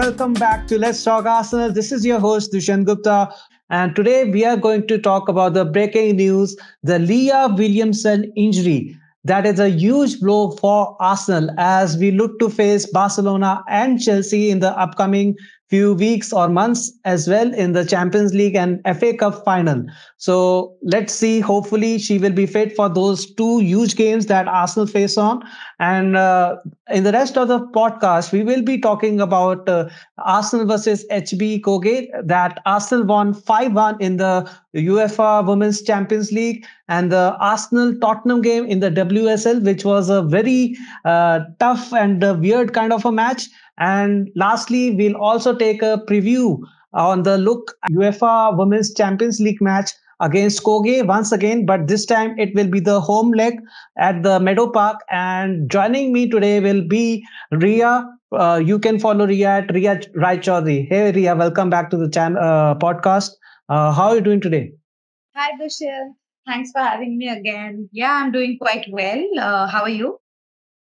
welcome back to Let's Talk Arsenal. This is your host, Dushyant Gupta. And today we are going to talk about the breaking news the Leah Williamson injury. That is a huge blow for Arsenal as we look to face Barcelona and Chelsea in the upcoming few weeks or months as well in the Champions League and FA Cup final. So let's see. Hopefully, she will be fit for those two huge games that Arsenal face on. And uh, in the rest of the podcast, we will be talking about uh, Arsenal versus HB Køge. That Arsenal won 5 1 in the UEFA Women's Champions League and the Arsenal Tottenham game in the WSL, which was a very uh, tough and uh, weird kind of a match. And lastly, we'll also take a preview on the look UEFA Women's Champions League match against Køge once again, but this time it will be the home leg at the Meadow Park. And joining me today will be Ria. Uh, you can follow Ria at Ria Raichaudhuri. Hey, Ria, welcome back to the channel uh, podcast. Uh, how are you doing today? Hi, Bashir. Thanks for having me again. Yeah, I'm doing quite well. Uh, how are you?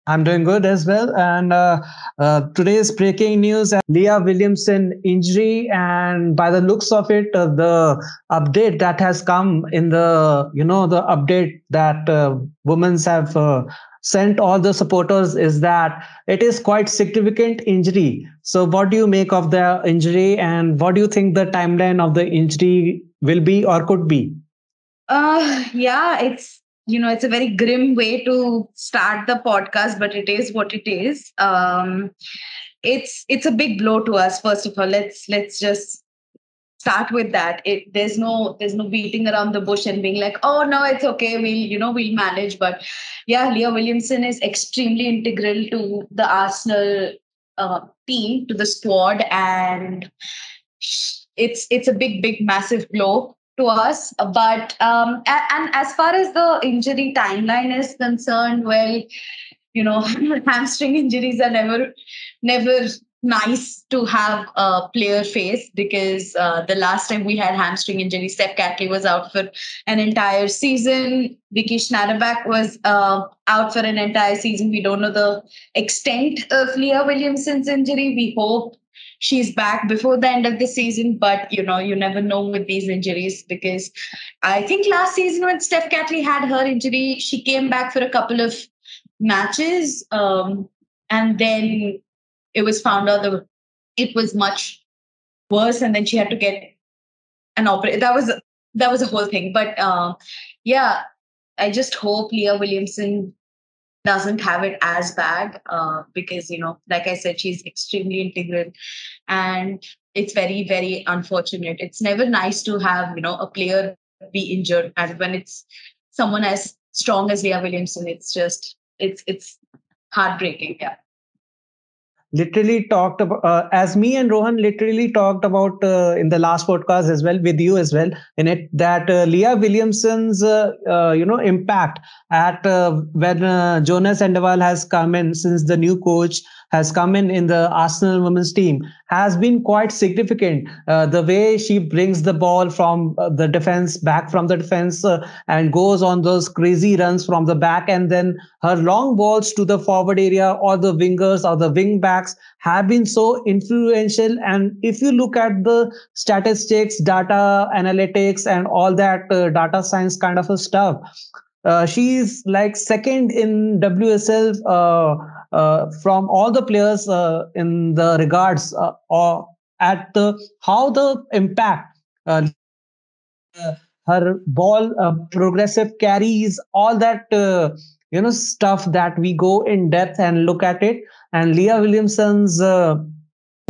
I'm doing good as well. And uh, uh, today's breaking news: Leah Williamson injury, and by the looks of it, uh, the update that has come in the you know the update that uh, women's have uh, sent all the supporters is that it is quite significant injury. So, what do you make of the injury, and what do you think the timeline of the injury will be or could be? Uh, yeah, it's you know it's a very grim way to start the podcast but it is what it is. Um it's it's a big blow to us first of all. Let's let's just start with that. It there's no there's no beating around the bush and being like oh no it's okay. We'll you know we'll manage. But yeah leah williamson is extremely integral to the arsenal uh, team to the squad and it's it's a big big massive blow to us. But um, and, and as far as the injury timeline is concerned, well, you know, hamstring injuries are never never nice to have a player face because uh, the last time we had hamstring injury, Steph Catley was out for an entire season. Vicky Schnaderbeck was uh, out for an entire season. We don't know the extent of Leah Williamson's injury. We hope she's back before the end of the season, but you know, you never know with these injuries because I think last season when Steph Catley had her injury, she came back for a couple of matches. Um, and then it was found out that it was much worse, and then she had to get an operation. That was that was a whole thing. But uh, yeah, I just hope Leah Williamson doesn't have it as bad uh, because you know like i said she's extremely integral and it's very very unfortunate. It's never nice to have you know a player be injured and when it's someone as strong as leah williamson it's just it's it's heartbreaking yeah literally talked about uh, as me and rohan literally talked about uh, in the last podcast as well with you as well in it that uh, leah williamson's uh, uh, you know impact at uh, when jonas Eidevall has come in since the new coach has come in in the Arsenal women's team has been quite significant. Uh, the way she brings the ball from uh, the defense back from the defense uh, and goes on those crazy runs from the back, and then her long balls to the forward area or the wingers or the wing backs have been so influential. And if you look at the statistics, data analytics, and all that uh, data science kind of a stuff, uh, she's like second in WSL uh, from all the players uh, in the regards uh, or at the how the impact uh, her ball progressive carries all that you know stuff that we go in depth and look at it. And leah williamson's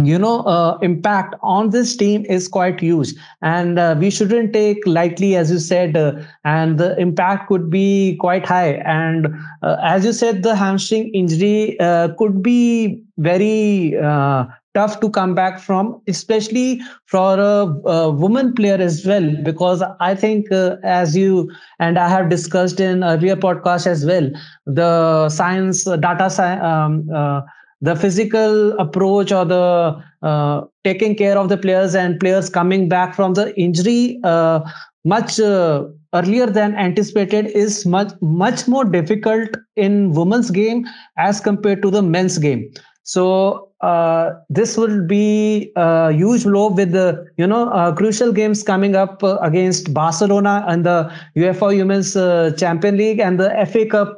you know uh, impact on this team is quite huge. And uh, we shouldn't take lightly as you said uh, and the impact could be quite high. And uh, as you said the hamstring injury uh, could be very uh, tough to come back from especially for a, a woman player as well. Because i think as you and i have discussed in earlier podcast as well the science data science um, the physical approach or the uh, taking care of the players and players coming back from the injury uh, much uh, earlier than anticipated is much much more difficult in women's game as compared to the men's game. So uh, this will be a huge blow with the you know uh, crucial games coming up uh, against Barcelona and the UEFA Women's Champion League and the FA Cup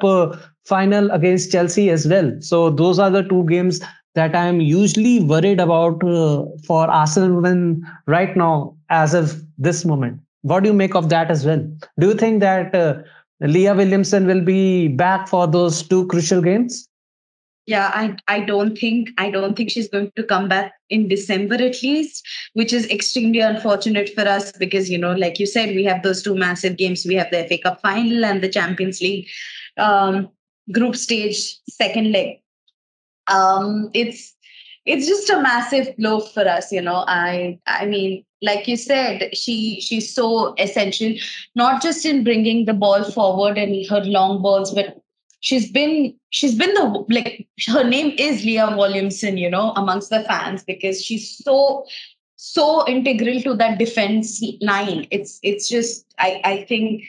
final against Chelsea as well. So those are the two games that I'm usually worried about uh, for Arsenal women right now as of this moment. What do you make of that as well? Do you think that Leah Williamson will be back for those two crucial games? yeah i i don't think i don't think she's going to come back in december at least which is extremely unfortunate for us because you know like you said we have those two massive games we have the fa cup final and the champions league um, group stage second leg um, it's it's just a massive blow for us you know i i mean like you said she she's so essential not just in bringing the ball forward and her long balls but she's been she's been the like her name is Leah Williamson, you know, amongst the fans because she's so so integral to that defense line. It's it's just I I think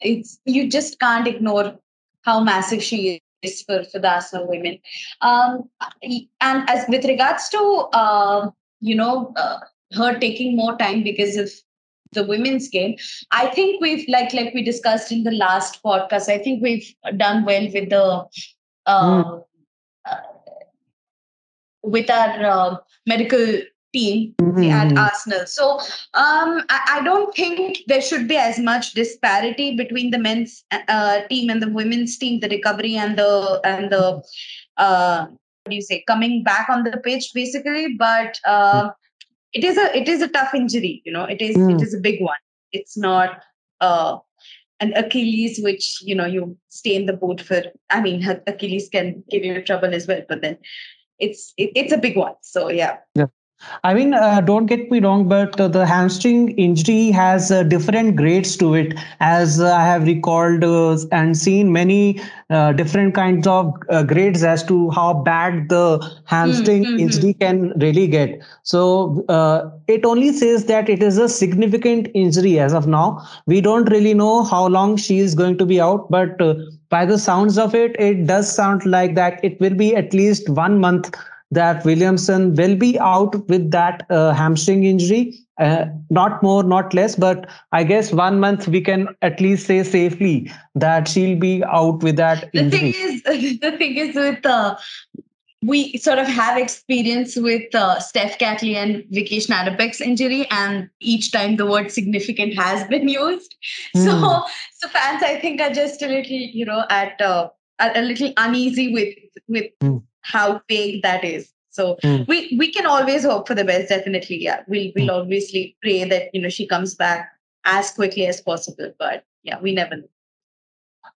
it's you just can't ignore how massive she is for for the Arsenal women. Um, and as with regards to uh, you know uh, her taking more time because of the women's game i think we've like like we discussed in the last podcast i think we've done well with the uh, mm. uh, with our uh, medical team mm-hmm. at arsenal. So um, I, I, don't think there should be as much disparity between the men's uh, team and the women's team the recovery and the and the uh, what do you say coming back on the pitch basically. But uh, it is a it is a tough injury you know it is mm. it is a big one. It's not uh an achilles which you know you stay in the boat for i mean achilles can give you trouble as well but then it's it, it's a big one. So yeah. Yeah I mean, uh, don't get me wrong, but uh, the hamstring injury has uh, different grades to it, as I have recalled uh, and seen many uh, different kinds of uh, grades as to how bad the hamstring mm-hmm. injury can really get. So it only says that it is a significant injury as of now. We don't really know how long she is going to be out, but by the sounds of it, it does sound like that it will be at least one month that Williamson will be out with that uh, hamstring injury. Uh, not more, not less, but I guess one month we can at least say safely that she'll be out with that. The injury. thing is, the thing is with uh, we sort of have experience with uh, Steph Catley and Vicky Schnaderbeck's injury, and each time the word significant has been used. Mm. So, hmm. so fans, I think, are just a little, you know, at uh, a little uneasy with with mm how vague that is. So mm. we we can always hope for the best. Definitely, yeah. We'll we'll mm. obviously pray that you know she comes back as quickly as possible. But yeah, we never know.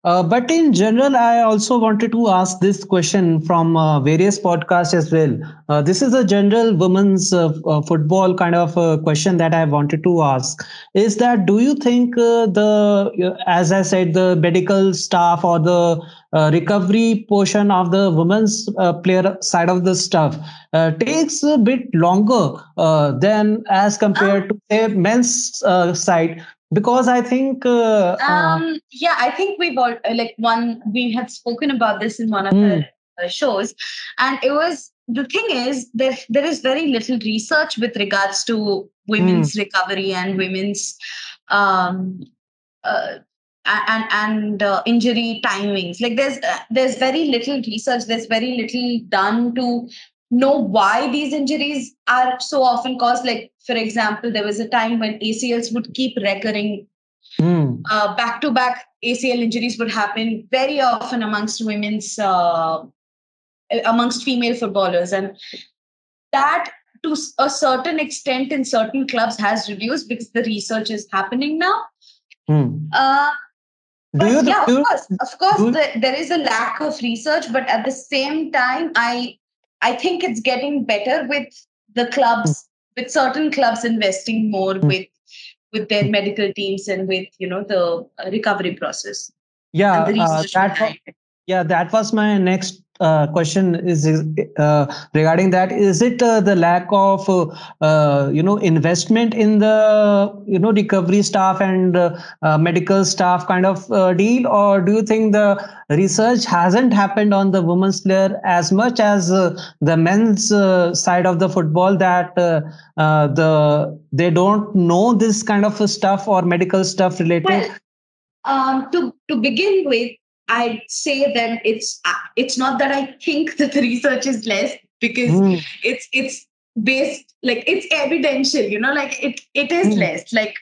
Uh, but in general, I also wanted to ask this question from uh, various podcasts as well. Uh, this is a general women's uh, uh, football kind of question that I wanted to ask. Is that do you think uh, the, as I said, the medical staff or the recovery portion of the women's player side of the stuff takes a bit longer than as compared to say men's side? because i think uh, uh, um yeah i think we've all like one we had spoken about this in one of mm. the uh, shows and it was the thing is there there is very little research with regards to women's mm. recovery and women's um uh, and and uh, injury timings like there's uh, there's very little research there's very little done to know why these injuries are so often caused. Like, for example, there was a time when ACLs would keep recurring. Back to back ACL injuries would happen very often amongst women's, uh, amongst female footballers. And that to a certain extent in certain clubs has reduced because the research is happening now. Mm. Uh, but you, yeah, of course, of course, the, there is a lack of research, but at the same time, I I think it's getting better with the clubs, with certain clubs investing more mm. with with their medical teams and with you know the recovery process. Yeah, uh, that, Yeah, that was my next uh, question is uh, regarding that. Is it uh, the lack of uh, uh, you know investment in the you know recovery staff and uh, medical staff kind of deal? Or do you think the research hasn't happened on the women's player as much as the men's side of the football that the they don't know this kind of stuff or medical stuff related? Well, um, to to begin with I'd say that it's uh, it's not that I think that the research is less because mm. it's it's based like it's evidential, you know, like it it is mm. less. Like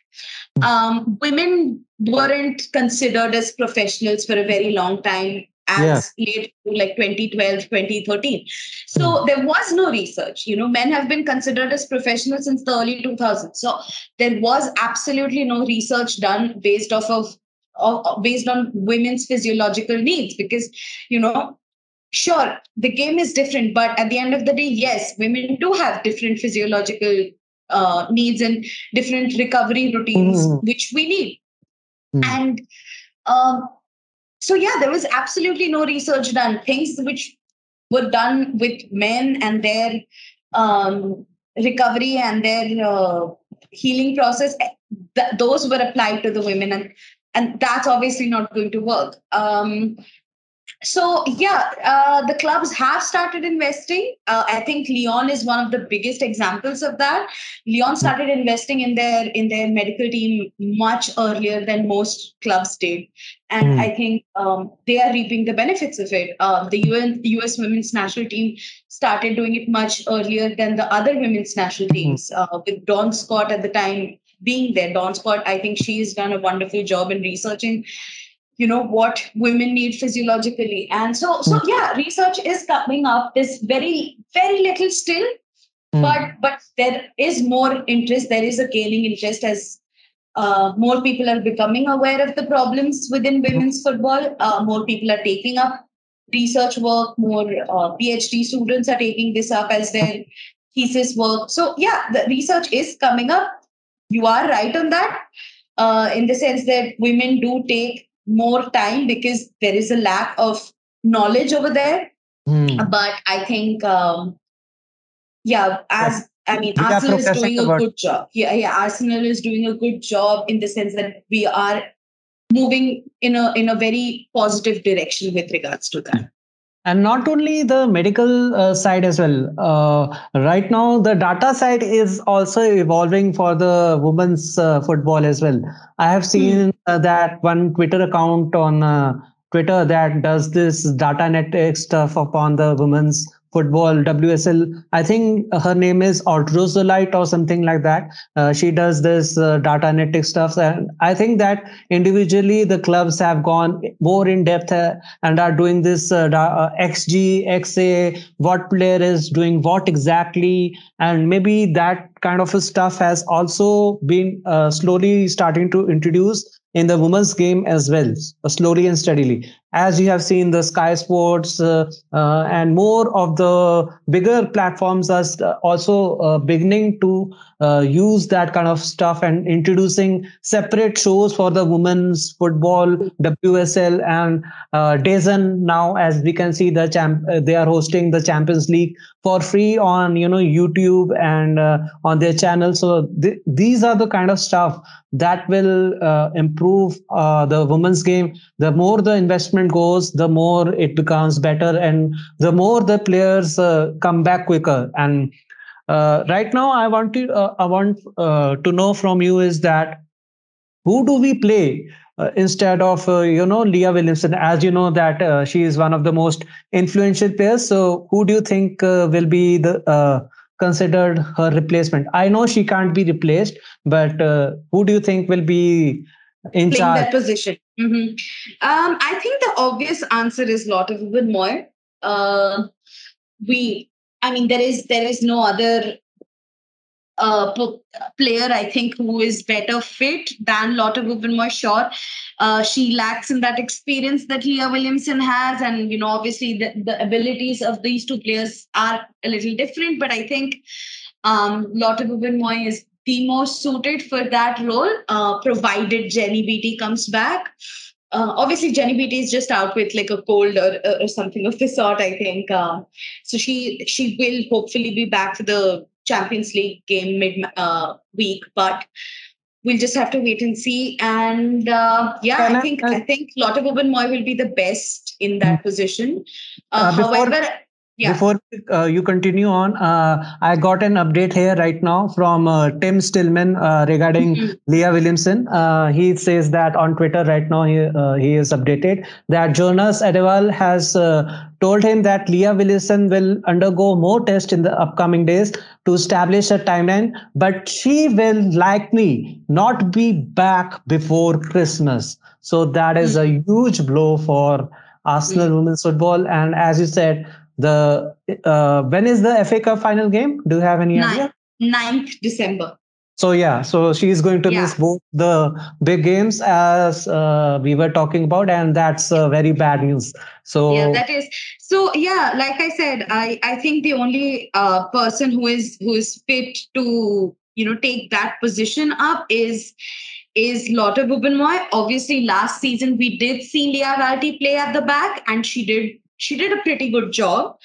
um, women weren't considered as professionals for a very long time as yeah. late like 2012 2013 so mm. there was no research you know men have been considered as professionals since the early 2000s so there was absolutely no research done based off of based on women's physiological needs because you know sure the game is different but at the end of the day yes women do have different physiological uh, needs and different recovery routines mm-hmm. which we need mm-hmm. and um, so yeah there was absolutely no research done things which were done with men and their um, recovery and their uh, healing process eh, th- those were applied to the women and and that's obviously not going to work um, so yeah uh, the clubs have started investing uh, i think lyon is one of the biggest examples of that lyon started investing in their in their medical team much earlier than most clubs did and mm. i think um, they are reaping the benefits of it uh, the UN, us women's national team started doing it much earlier than the other women's national hmm. teams mm. with dawn scott at the time being there. Dawn Scott, I think she's done a wonderful job in researching, you know, what women need physiologically. And so, so hmm. yeah, research is coming up. There's very, very little still, mm. but but there is more interest. There is a gaining interest as uh, more people are becoming aware of the problems within women's football. Uh, more people are taking up research work. More uh, PhD students are taking this up as their thesis work. So yeah, the research is coming up you are right on that uh, in the sense that women do take more time because there is a lack of knowledge over there. Mm. But I think, um, yeah, as I mean, we Arsenal is doing a good job. Yeah, yeah, Arsenal is doing a good job in the sense that we are moving in a in a very positive direction with regards to that and not only the medical uh, side as well uh, right now the data side is also evolving for the women's uh, football as well i have seen mm. that one twitter account on uh, twitter that does this data analytics stuff upon the women's football WSL. I think her name is Odrzosolite or something like that. Uh, she does this uh, data analytics stuff, and I think that individually the clubs have gone more in depth uh, and are doing this uh, uh, XG, XA, what player is doing what exactly, and maybe that kind of stuff has also been uh, slowly starting to introduce in the women's game as well, slowly and steadily. As you have seen, the Sky Sports uh, uh, and more of the bigger platforms are also uh, beginning to uh, use that kind of stuff and introducing separate shows for the women's football, WSL, and uh, now, as we can see, the champ uh, they are hosting the Champions League for free on you know YouTube and uh, on their channel. So th- these are the kind of stuff that will improve the women's game. The more the investment goes, the more it becomes better, and the more the players uh, come back quicker. And uh, right now, I want to uh, I want uh, to know from you is that who do we play uh, instead of uh, you know Leah Williamson? As you know that she is one of the most influential players. So who do you think will be the considered her replacement? I know she can't be replaced, but who do you think will be in Playing charge? that position? Mm-hmm. Um, I think the obvious answer is Lotte Wubben-Moy. Uh, we I mean, there is there is no other uh, player I think who is better fit than Lotte Wubben-Moy. Sure, uh, she lacks in that experience that Leah Williamson has, and you know, obviously the, the abilities of these two players are a little different. But I think um, Lotte Wubben-Moy is the most suited for that role, uh, provided Jenny Beattie comes back. uh, obviously Jenny Beattie is just out with like a cold or, or something of the sort. I think uh, so. She she will hopefully be back for the Champions League game mid uh, week, but we'll just have to wait and see. And uh, yeah, I think I, I think Lotte Wubben-Moy will be the best in that hmm. position. Uh, before, however, yeah. Before uh, you continue on, uh, I got an update here right now from uh, Tim Stillman uh, regarding mm-hmm. Leah Williamson. Uh, he says that on Twitter right now he uh, he is updated that Jonas Eidevall has told him that Leah Williamson will undergo more tests in the upcoming days to establish a timeline, but she will likely not be back before Christmas. So that is mm-hmm. a huge blow for Arsenal mm-hmm. women's football. And as you said the uh, when is the FA Cup final game? Do you have any Ninth, idea? 9th December. So yeah, so she's going to yeah. miss both the big games as uh, we were talking about, and that's uh, very bad news. So yeah, that is so. Yeah, like I said, I I think the only uh, person who is who is fit to you know take that position up is is Lotte Wubben-Moy. Obviously, last season we did see Lia Wälti play at the back, and she did she did a pretty good job.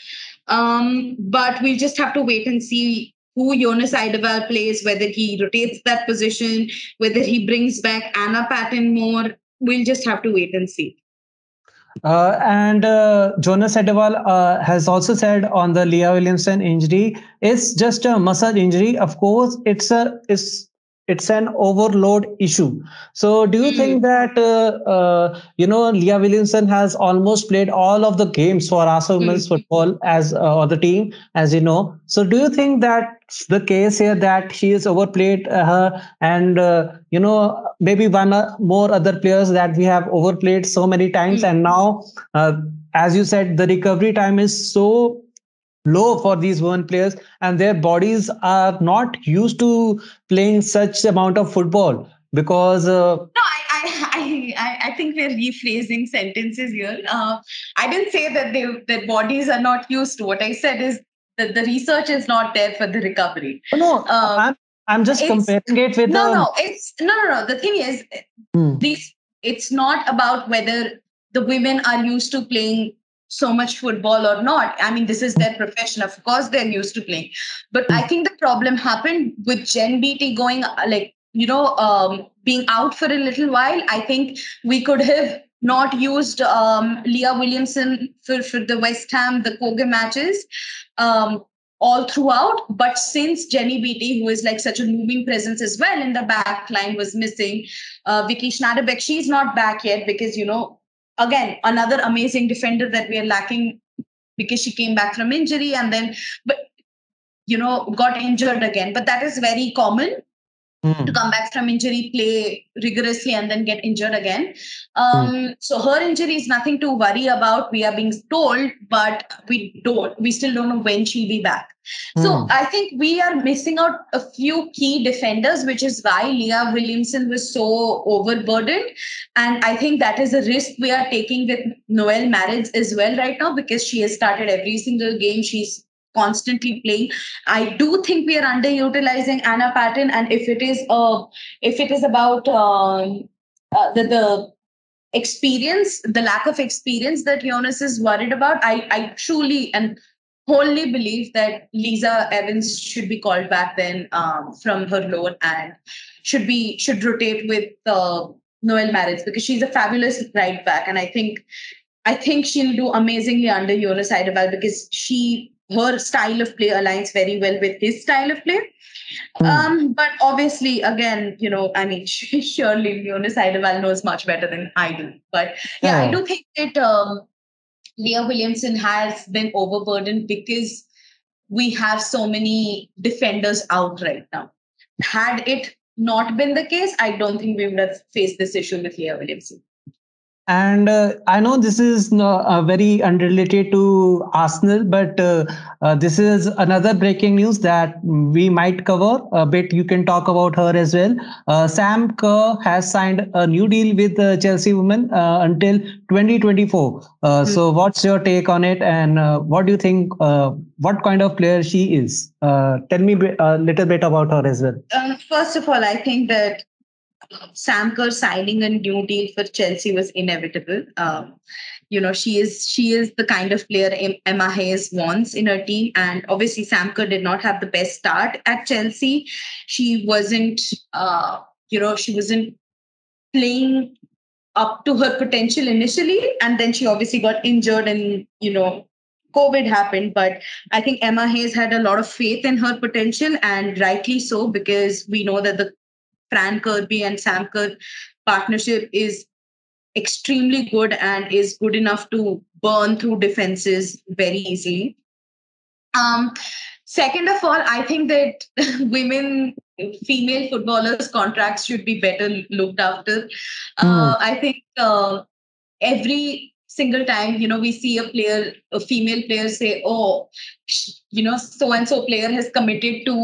Um, but we'll just have to wait and see who Jonas Eidevall plays, whether he rotates that position, whether he brings back Anna Patten more. We'll just have to wait and see. Uh, and uh, Jonas Eidevall uh, has also said on the Leah Williamson injury, it's just a muscle injury. Of course, it's a it's it's an overload issue so do you mm. think hmm. that uh, uh, you know leah williamson has almost played all of the games for Arsenal mm. men's football as uh, or the team as you know so do you think that's the case here that she is overplayed uh, her and uh, you know maybe one uh, more other players that we have overplayed so many times mm. and now as you said the recovery time is so low for these women players and their bodies are not used to playing such amount of football because uh, no I, I i think we're rephrasing sentences here. Uh, i didn't say that they their bodies are not used. To what i said is that the research is not there for the recovery. No um, I'm, I'm just comparing it with no no it's no no no. The thing is hmm. these it's not about whether the women are used to playing so much football or not. I mean, this is their profession. Of course, they're used to playing. But I think the problem happened with Jen Beattie going, uh, like, you know, um, being out for a little while. I think we could have not used um, Leah Williamson for, for the West Ham, the Køge matches. Um, all throughout. But since Jenny Beattie, who is like such a moving presence as well in the back line, was missing, uh, Vicky Schnaderbeck, she's not back yet because, you know, again another amazing defender that we are lacking because she came back from injury and then but you know got injured again. But that is very common mm. to come back from injury play rigorously and then get injured again um, mm. so her injury is nothing to worry about we are being told but we don't we still don't know when she'll be back so hmm. I think we are missing out a few key defenders, which is why Leah Williamson was so overburdened. And I think that is a risk we are taking with Noelle Maritz as well right now because she has started every single game. She's constantly playing. I do think we are underutilizing Anna Patten, and if it is uh, if it is about um, uh, the the experience, the lack of experience that Jonas is worried about, I I truly and wholly believe that Lisa Evans should be called back then um, from her loan and should be should rotate with uh, Noelle Maritz because she's a fabulous right back, and I think I think she'll do amazingly under Jonas Eidevall because she her style of play aligns very well with his style of play. Mm. Um, but obviously, again, you know, I mean, surely Jonas Eidevall knows much better than I do. But yeah, I do think that um, Leah Williamson has been overburdened because we have so many defenders out right now. Had it not been the case, I don't think we would have faced this issue with Leah Williamson. And uh, I know this is no, uh, very unrelated to Arsenal, but uh, uh, this is another breaking news that we might cover a bit. You can talk about her as well. Uh, Sam Kerr has signed a new deal with Chelsea women uh, until 2024. Mm-hmm. So, what's your take on it, and what do you think? what kind of player she is? tell me a little bit about her as well. Um, first of all, I think that Sam Kerr signing a new deal for Chelsea was inevitable. Um, you know, she is she is the kind of player Emma Hayes wants in her team, and obviously Sam Kerr did not have the best start at Chelsea. She wasn't, uh, you know, she wasn't playing up to her potential initially, and then she obviously got injured, and you know, COVID happened, but I think Emma Hayes had a lot of faith in her potential, and rightly so, because we know that the Fran Kirby and Sam Kerr partnership is extremely good and is good enough to burn through defenses very easily. Um, second of all, I think that women, female footballers' contracts should be better looked after. Mm. Uh, I think uh, every single time you know we see a player a female player say oh you know so and so player has committed to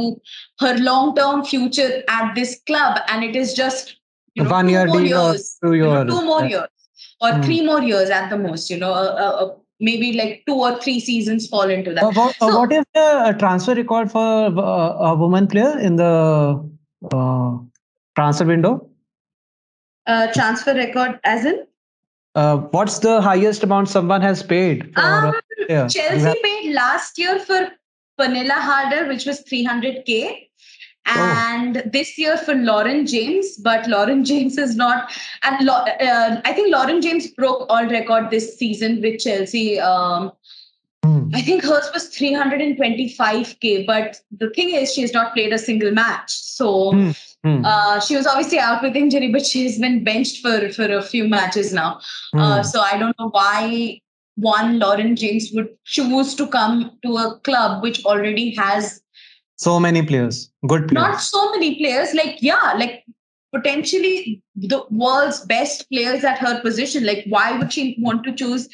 her long term future at this club and it is just you know, one year deal years, two, years, you know, two more yeah. years or mm. three more years at the most you know uh, uh, maybe like two or three seasons fall into that what, so, what is the transfer record for uh, a woman player in the uh, transfer window uh, transfer record as in uh, what's the highest amount someone has paid? For, um, yeah. Chelsea have... paid last year for Pernille Harder, which was 300k. And oh. this year for Lauren James, but Lauren James is not. And uh, I think Lauren James broke all record this season with Chelsea. Um, mm. I think hers was 325k. But the thing is, she has not played a single match. So mm Hmm. Uh, she was obviously out with injury, but she's been benched for for a few matches now. Hmm. Uh, so I don't know why one Lauren James would choose to come to a club which already has so many players, good players. Not so many players. Like yeah, like potentially the world's best players at her position. Like, why would she want to choose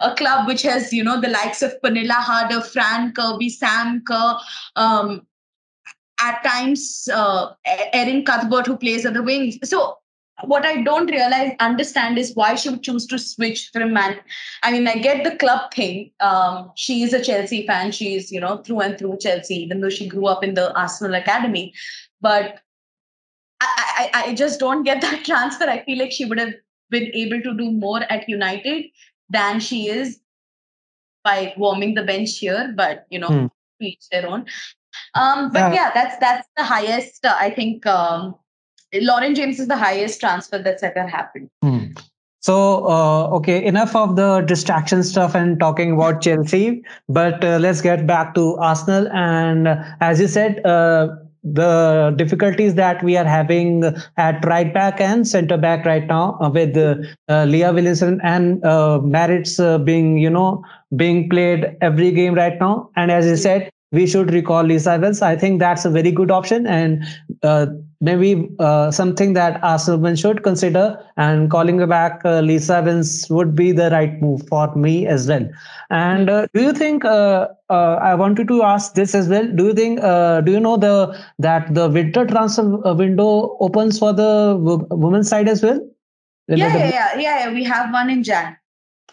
a club which has, you know, the likes of Pernille Harder, Fran Kirby, Sam Kerr, um, at times uh, Erin Cuthbert who plays at the wings. So what I don't realize understand is why she would choose to switch from man. I mean, I get the club thing. Um, she is a Chelsea fan. She's you know through and through Chelsea, even though she grew up in the Arsenal academy. But I, I, I just don't get that transfer. I feel like she would have been able to do more at United than she is by warming the bench here. But you know, hmm. each their own. Um, but yeah. yeah, that's that's the highest. Uh, I think um, Lauren James is the highest transfer that's ever happened. Hmm. So, uh, okay, enough of the distraction stuff and talking about Chelsea, but uh, let's get back to Arsenal. And uh, as you said, uh, the difficulties that we are having at right back and center back right now uh, with uh, Leah Williamson and uh, Maritz being, you know, being played every game right now. And as you said, we should recall Lisa Evans. I think that's a very good option and uh, maybe uh, something that Arsenal should consider. And calling back uh, Lisa Evans would be the right move for me as well. And uh, do you think? Uh, uh, I wanted to ask this as well. Do you think? do you know the that the winter transfer window opens for the women's side as well? Yeah, yeah, yeah, yeah, We have one in Jan.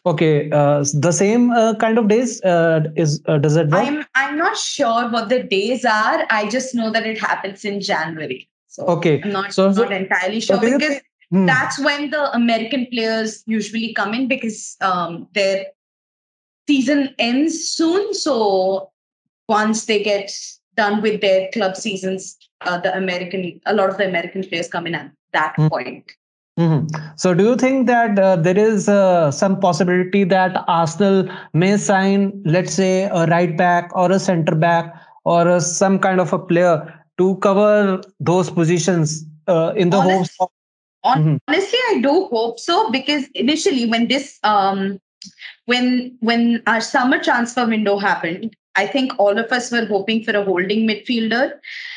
Okay, uh, the same uh, kind of days uh, is uh, does it work? I'm I'm not sure what the days are. I just know that it happens in January. So okay, I'm not, so, not entirely sure okay, because okay. hmm. that's when the American players usually come in because um, their season ends soon. So once they get done with their club seasons, uh, the American a lot of the American players come in at that hmm. point. Mm-hmm. So, do you think that uh, there is uh, some possibility that Arsenal may sign, let's say, a right back or a center back or a, some kind of a player to cover those positions uh, in the Honest, hopes of- mm-hmm. Honestly, I do hope so because initially, when this um, when when our summer transfer window happened, I think all of us were hoping for a holding midfielder,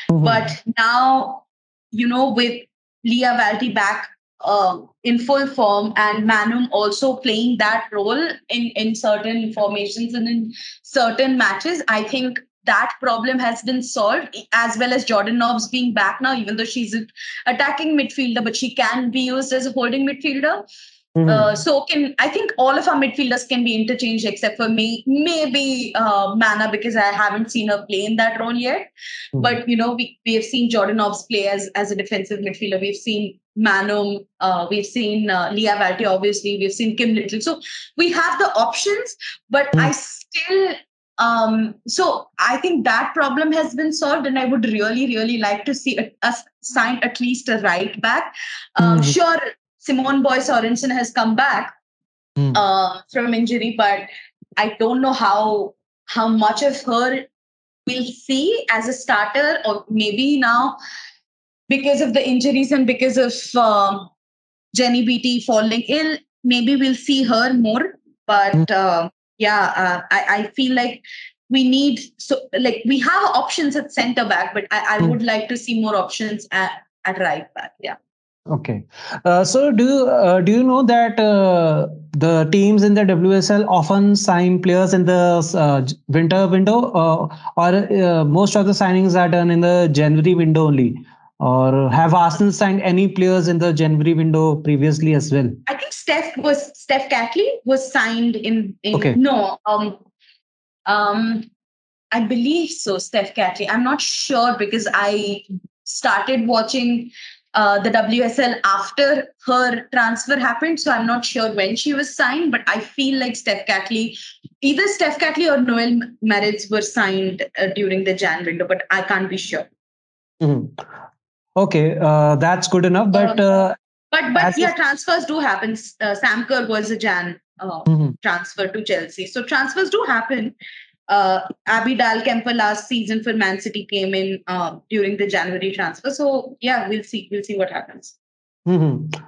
mm-hmm. but now you know with Lia Wälti back uh, in full form and Maanum also playing that role in, in certain formations and in certain matches, I think that problem has been solved as well as Jordan Nobbs being back now, even though she's an attacking midfielder, but she can be used as a holding midfielder. Mm-hmm. Uh, so can I think all of our midfielders can be interchanged except for me, maybe uh, Mana because I haven't seen her play in that role yet. Mm-hmm. But you know, we, we have seen Jordan Nobbs play as as a defensive midfielder. We've seen Maanum, uh, we've seen uh, Lia Wälti, obviously, we've seen Kim Little. So we have the options, but mm. I still um, so I think that problem has been solved, and I would really, really like to see us sign at least a right back. Um, mm. Sure, Simone Boye Sorensen has come back mm. uh, from injury, but I don't know how how much of her we'll see as a starter, or maybe now because of the injuries and because of um, Jenny Beattie falling ill, maybe we'll see her more. But mm. uh, yeah, uh, I, I feel like we need so like we have options at center back, but I, I mm. would like to see more options at, at right back. Yeah. Okay, uh, so do you, uh, do you know that uh, the teams in the WSL often sign players in the uh, winter window, uh, or uh, most of the signings are done in the January window only? Or have Arsenal signed any players in the January window previously as well? I think Steph was Steph Catley was signed in, in okay. no um um I believe so Steph Catley. I'm not sure because I started watching uh, the WSL after her transfer happened. So I'm not sure when she was signed, but I feel like Steph Catley, either Steph Catley or Noelle Maritz were signed uh, during the Jan window, but I can't be sure. Mm-hmm. Okay, uh, that's good enough. But uh, but but yeah, transfers do happen. Uh, Sam Kerr was a Jan uh, mm-hmm. transfer to Chelsea, so transfers do happen. Uh, Abby Dahlkemper last season for Man City came in uh, during the January transfer. So yeah, we'll see. We'll see what happens. Mm-hmm.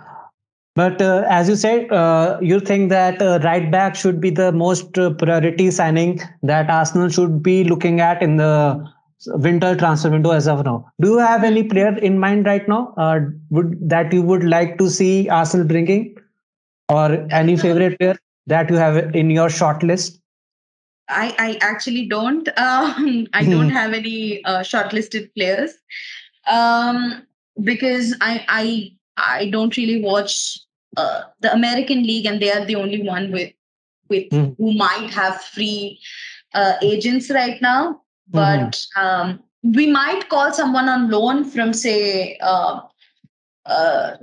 But uh, as you said, uh, you think that uh, right back should be the most uh, priority signing that Arsenal should be looking at in the winter transfer window as of now. Do you have any player in mind right now uh, would that you would like to see Arsenal bringing, or any favorite player that you have in your short list? I, I actually don't. Um, I don't have any uh, shortlisted players um, because I I I don't really watch uh, the American League, and they are the only one with with mm. who might have free uh, agents right now. But mm-hmm. um, we might call someone on loan from say uh, uh,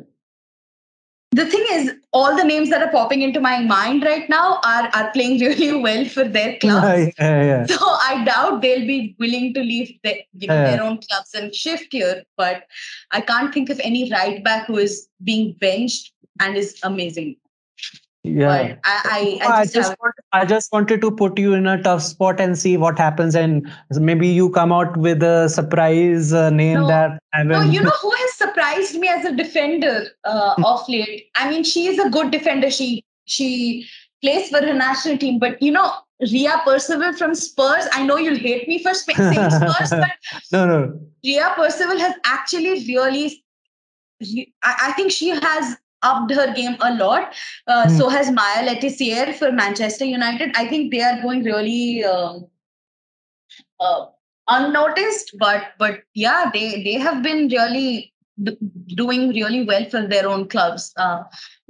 the thing is, all the names that are popping into my mind right now are are playing really well for their clubs. Yeah, yeah. So I doubt they'll be willing to leave the, you know, their own clubs and shift here. But I can't think of any right back who is being benched and is amazing yeah I, I, I, I, just, want, I just wanted to put you in a tough spot and see what happens and maybe you come out with a surprise uh, name no, that I no you know who has surprised me as a defender uh, of late i mean she is a good defender she she plays for her national team but you know Ria Percival from Spurs. I know you'll hate me for saying Spurs, but no, no. Ria Percival has actually really. I, I think she has upped her game a lot. Uh, mm. So has Maya Le Tissier for Manchester United. I think they are going really um, uh, unnoticed, but but yeah, they they have been really doing really well for their own clubs. Uh,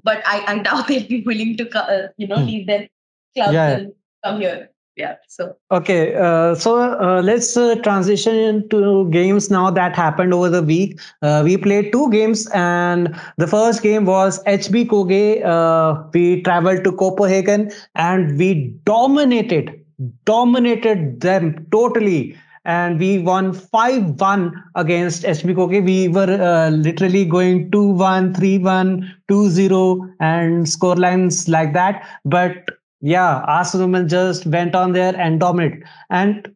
but I, I doubt they'll be willing to uh, you know mm. leave their clubs yeah. and come here yeah so okay uh, so uh, let's uh, transition into games now that happened over the week uh, we played two games and the first game was hb koge uh, we traveled to copenhagen and we dominated dominated them totally and we won 5-1 against HB Koge. We were uh, literally going 2-1, 3-1, 2-0 and score lines like that. But yeah, Arsenal women just went on there and dominated. And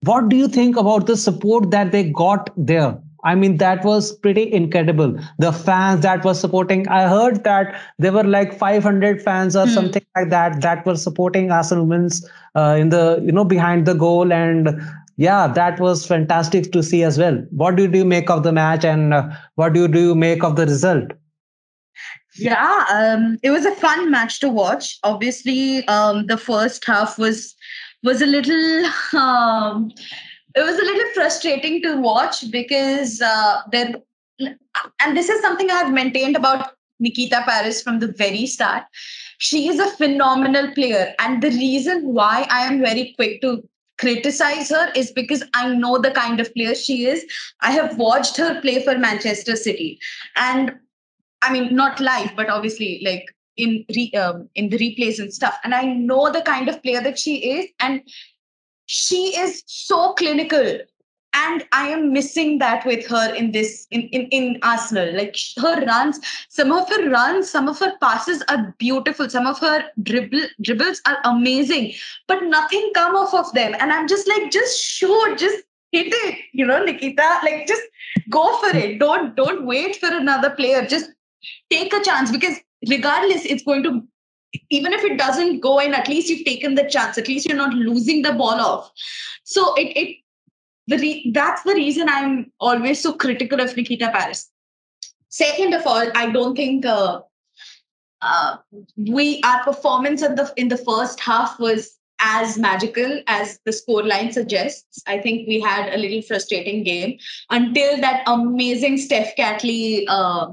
what do you think about the support that they got there? I mean, that was pretty incredible. The fans that were supporting, I heard that there were like 500 fans or mm. something like that that were supporting Arsenal women's uh, in the, you know, behind the goal. And yeah, that was fantastic to see as well. What do you make of the match and uh, what do you do make of the result? Yeah, um, it was a fun match to watch. Obviously, um, the first half was was a little um, it was a little frustrating to watch because uh, there and this is something I have maintained about Nikita Parris from the very start. She is a phenomenal player, and the reason why I am very quick to criticize her is because I know the kind of player she is. I have watched her play for Manchester City, and I mean, not live, but obviously like in re, um, in the replays and stuff. And I know the kind of player that she is, and she is so clinical. And i am missing that with her in this in, in in arsenal. Like her runs some of her runs some of her passes are beautiful. Some of her dribble dribbles are amazing. But nothing come off of them. And i'm just like just shoot just hit it. You know nikita like just go for it. Don't don't wait for another player. Just take a chance because regardless it's going to even if it doesn't go in at least you've taken the chance at least you're not losing the ball off so it it the re- that's the reason I'm always so critical of Nikita Parris. Second of all, I don't think uh, uh, we our performance in the in the first half was as magical as the scoreline suggests. I think we had a little frustrating game until that amazing Steph Catley uh,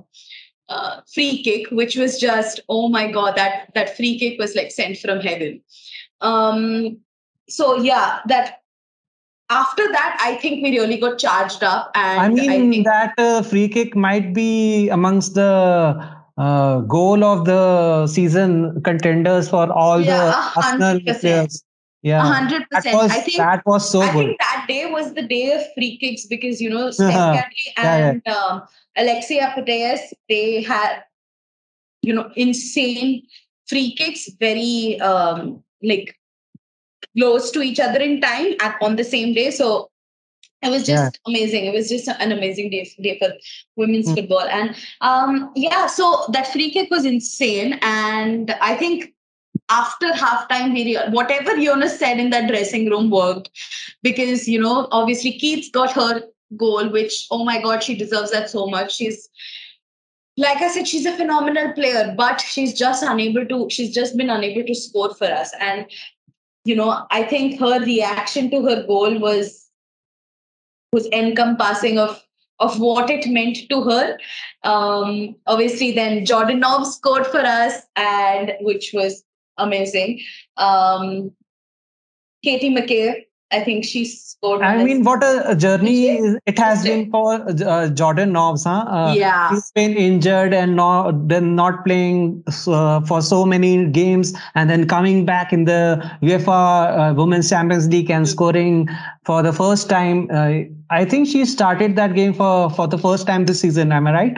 uh, free kick, which was just oh my god, that that free kick was like sent from heaven. Um, so yeah, that after that, I think we really got charged up. And I mean, I think, that uh, free kick might be amongst the uh, goal of the season contenders for all Yeah, the Arsenal players. Yeah, hundred percent. I think that was so I good. think that day was the day of free kicks because you know Steph Yeah, yeah. and um, Alexia Putellas they had you know insane free kicks, very um, like close to each other in time at on the same day. So it was Yeah. just amazing. It was just an amazing day, day for women's Mm. football. And um, yeah, so that free kick was insane. And I think after halftime, we whatever Jonas said in that dressing room worked because you know obviously Keats got her goal, which oh my god, she deserves that so much. She's like I said, she's a phenomenal player, but she's just unable to. She's just been unable to score for us, and you know I think her reaction to her goal was was encompassing of of what it meant to her. Um, obviously, then Jordan Nobbs scored for us, and which was amazing. Um, Katie McCabe, I think she scored. I mean, what a, journey it has been for uh, Jordan Nobbs, huh? Uh, yeah, He's been injured and not then not playing uh, for so many games, and then coming back in the UEFA uh, Women's Champions League and scoring for the first time. Uh, I think she started that game for for the first time this season. Am I right?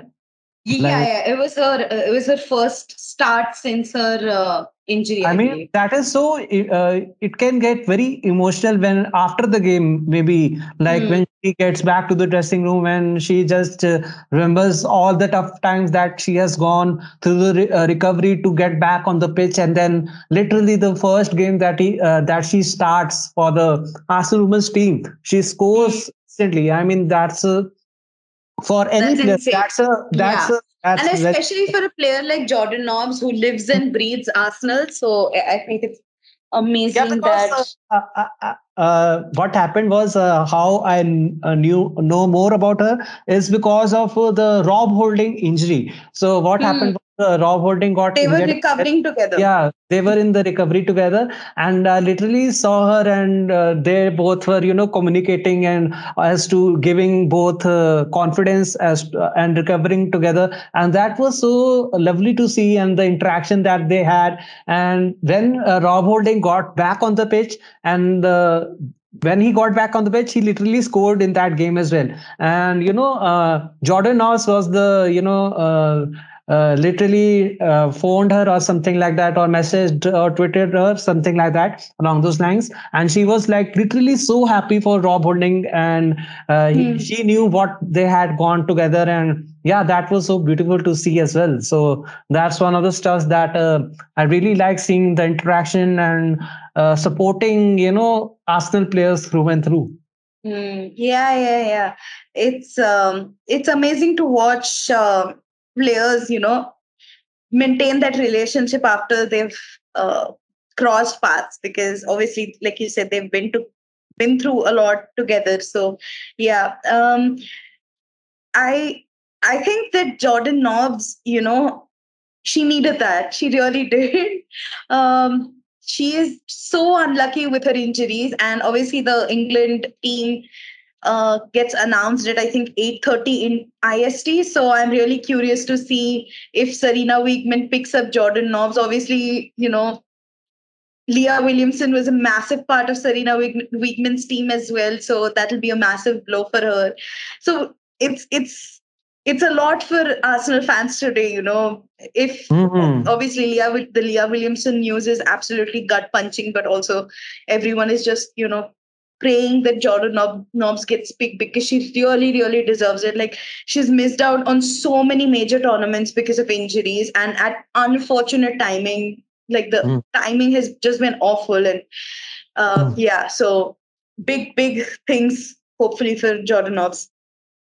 yeah, like- yeah. It was her. Uh, it was her first start since her uh, injury. I, I mean, believe. that is so. Uh, it can get very emotional when after the game, maybe like Hmm. when she gets back to the dressing room and she just uh, remembers all the tough times that she has gone through the re- uh, recovery to get back on the pitch, and then literally the first game that he uh, that she starts for the Arsenal women's team, she scores instantly. I mean, that's a for any That's player. That's a that's Yeah. a that's and especially for a player like Jordan Nobbs who lives and breathes Arsenal. So I think it's amazing Yeah, because that. uh, uh, uh, uh, what happened was uh, how I uh, knew know more about her is because of uh, the Rob Holding injury. So what Hmm. happened was uh, Rob Holding got they were recovering together. Yeah, they were in the recovery together, and I literally saw her, and uh, they both were, you know, communicating and as to giving both uh, confidence as uh, and recovering together, and that was so lovely to see, and the interaction that they had. And then uh, Rob Holding got back on the pitch, and uh, when he got back on the pitch, he literally scored in that game as well. And you know, uh, Jordan Nobbs was the you know. Uh, uh, literally uh, phoned her or something like that, or messaged or tweeted her something like that along those lines, and she was like literally so happy for Rob Holding, and uh, Hmm. she knew what they had gone together, and yeah, that was so beautiful to see as well. So that's one of the stuff that uh, I really like seeing the interaction and uh, supporting, you know, Arsenal players through and through. Mm, yeah, yeah, yeah. It's um, it's amazing to watch uh, players, you know, maintain that relationship after they've uh, crossed paths because obviously, like you said, they've been to been through a lot together. So, yeah, um, I I think that Jordan Nobbs, you know, she needed that. She really did. Um, she is so unlucky with her injuries, and obviously the England team uh, gets announced at I think 8:30 in IST. So I'm really curious to see if Sarina Wiegman picks up Jordan Nobbs. Obviously, you know, Leah Williamson was a massive part of Sarina Wiegman's team as well. So that'll be a massive blow for her. So it's it's it's a lot for Arsenal fans today, you know. If mm-hmm. obviously Leah the Leah Williamson news is absolutely gut punching, but also everyone is just, you know, praying that Jordan Nob- Nobbs gets picked because she really, really deserves it. Like she's missed out on so many major tournaments because of injuries and at unfortunate timing. Like the mm. timing has just been awful, and uh, mm. yeah, so big, big things hopefully for Jordan Nobbs.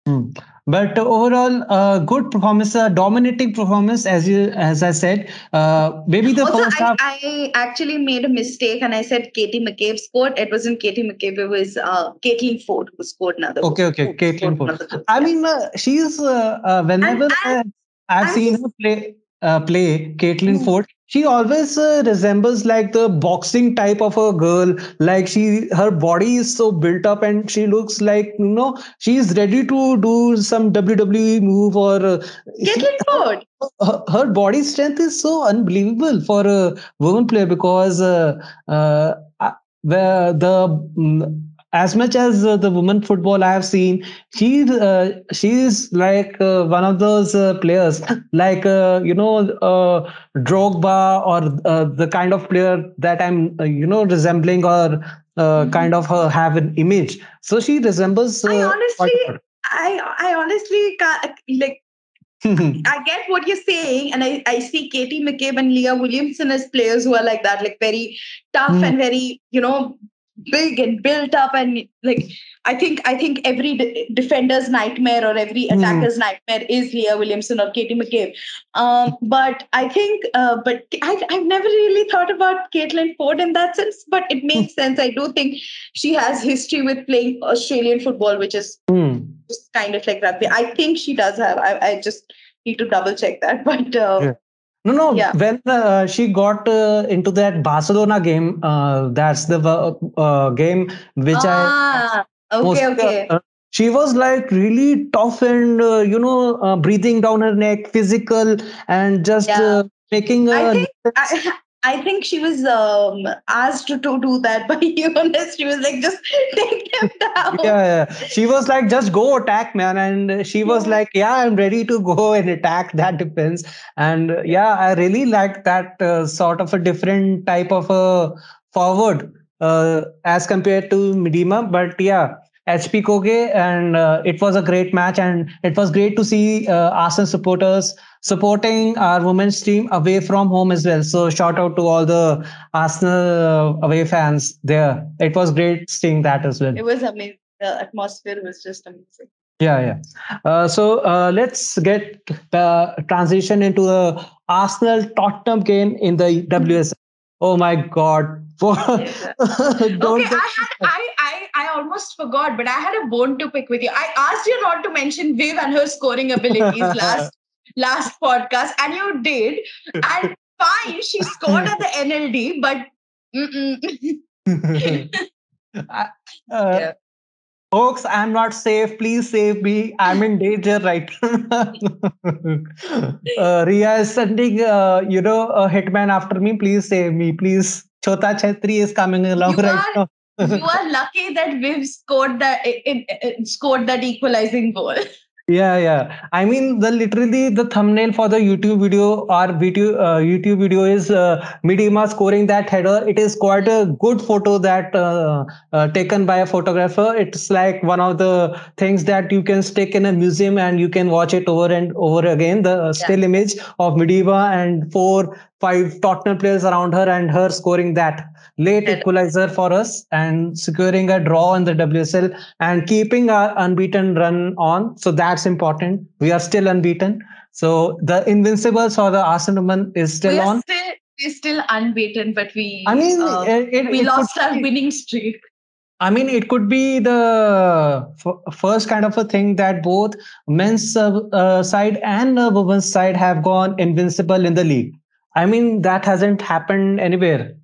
Mm. But overall, uh, good performance, a dominating performance, as you as I said. Uh, maybe the also, first I, half. I actually made a mistake and I said Katie McCabe scored. It wasn't Katie McCabe. It was uh, Caitlin Foord who scored another. Okay, okay, Caitlin Foord. I mean, uh, she's uh, uh, whenever and, and, I've seen her play uh, play Caitlin mm. Foord, she always uh, resembles like the boxing type of a girl. Like she, her body is so built up, and she looks like you know she's ready to do some WWE move or. Uh, Caitlin Foord. Her, her, body strength is so unbelievable for a woman player because uh, uh, the the mm, as much as uh, the women football I have seen, she uh, she is like uh, one of those uh, players, like uh, you know uh, Drogba or the kind of player that I'm you know resembling or mm-hmm. kind of have an image. So she resembles. I honestly, I I honestly like. I get what you're saying, and I, I see Katie McCabe and Leah Williamson as players who are like that, like very tough mm. and very, you know, big and built up and like i think i think every de- defender's nightmare or every hmm. attacker's mm. nightmare is leah williamson or katie mccabe um, but i think uh, but I, i've never really thought about caitlin foord in that sense but it makes mm. sense i do think she has history with playing australian football which is mm. just kind of like rugby i think she does have i, I just need to double check that but uh, yeah. No, no. Yeah. When uh, she got uh, into that Barcelona game, uh, that's the uh, game which ah, I. Okay, okay. Uh, she was like really tough and uh, you know breathing down her neck, physical, and just yeah. making. I think I, I think she was um, asked to, to do that by Eunice. She was like, just take them down. Yeah, yeah, she was like, just go attack, man. And she was yeah. like, yeah, I'm ready to go and attack that defense. And yeah, I really like that uh, sort of a different type of a forward uh, as compared to Miedema. But yeah, HB Køge, and uh, it was a great match. And it was great to see uh, Arsenal supporters supporting our women's team away from home as well. So shout out to all the Arsenal uh, away fans there. It was great seeing that as well. It was amazing. The atmosphere was just amazing. Yeah, yeah. Uh, so uh, let's get the transition into the Arsenal Tottenham game in the WS. Oh my God! okay, I, had, I, I almost forgot, but I had a bone to pick with you. I asked you not to mention Viv and her scoring abilities last last podcast, and you did. And fine, she scored at the NLD, but. uh, yeah. Folks, I'm not safe. Please save me. I'm in danger right now. uh, Ria is sending, uh, you know, a hitman after me. Please save me. Please. Chota Chetri is coming along you right are, now. You are lucky that we've scored that it, it, it scored that equalizing goal. Yeah, yeah. I mean, the literally the thumbnail for the YouTube video or video uh, YouTube video is uh, Miedema scoring that header. It is quite a good photo that uh, uh, taken by a photographer. It's like one of the things that you can stick in a museum and you can watch it over and over again. The yeah. still image of Miedema and four, five Tottenham players around her and her scoring that late equalizer for us and securing a draw in the WSL and keeping our unbeaten run on. So that's important. We are still unbeaten. So the Invincibles or the Arsenal is still we're on. Still, we're still unbeaten, but we. I mean, uh, it, we it lost our be, winning streak. I mean, it could be the f- first kind of a thing that both men's uh, uh, side and uh, women's side have gone invincible in the league. I mean, that hasn't happened anywhere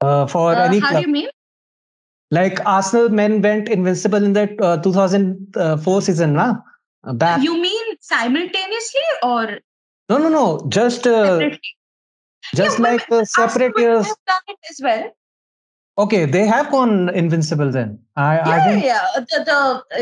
uh, for uh, any how club. do you mean Like Arsenal men went invincible in the uh, 2004 season, na? Back. You mean simultaneously or No, no, no. Just uh, just Yeah, like uh, separate years. have done it as well. Okay, they have gone invincible then. I, I Yeah, didn't. yeah. The the,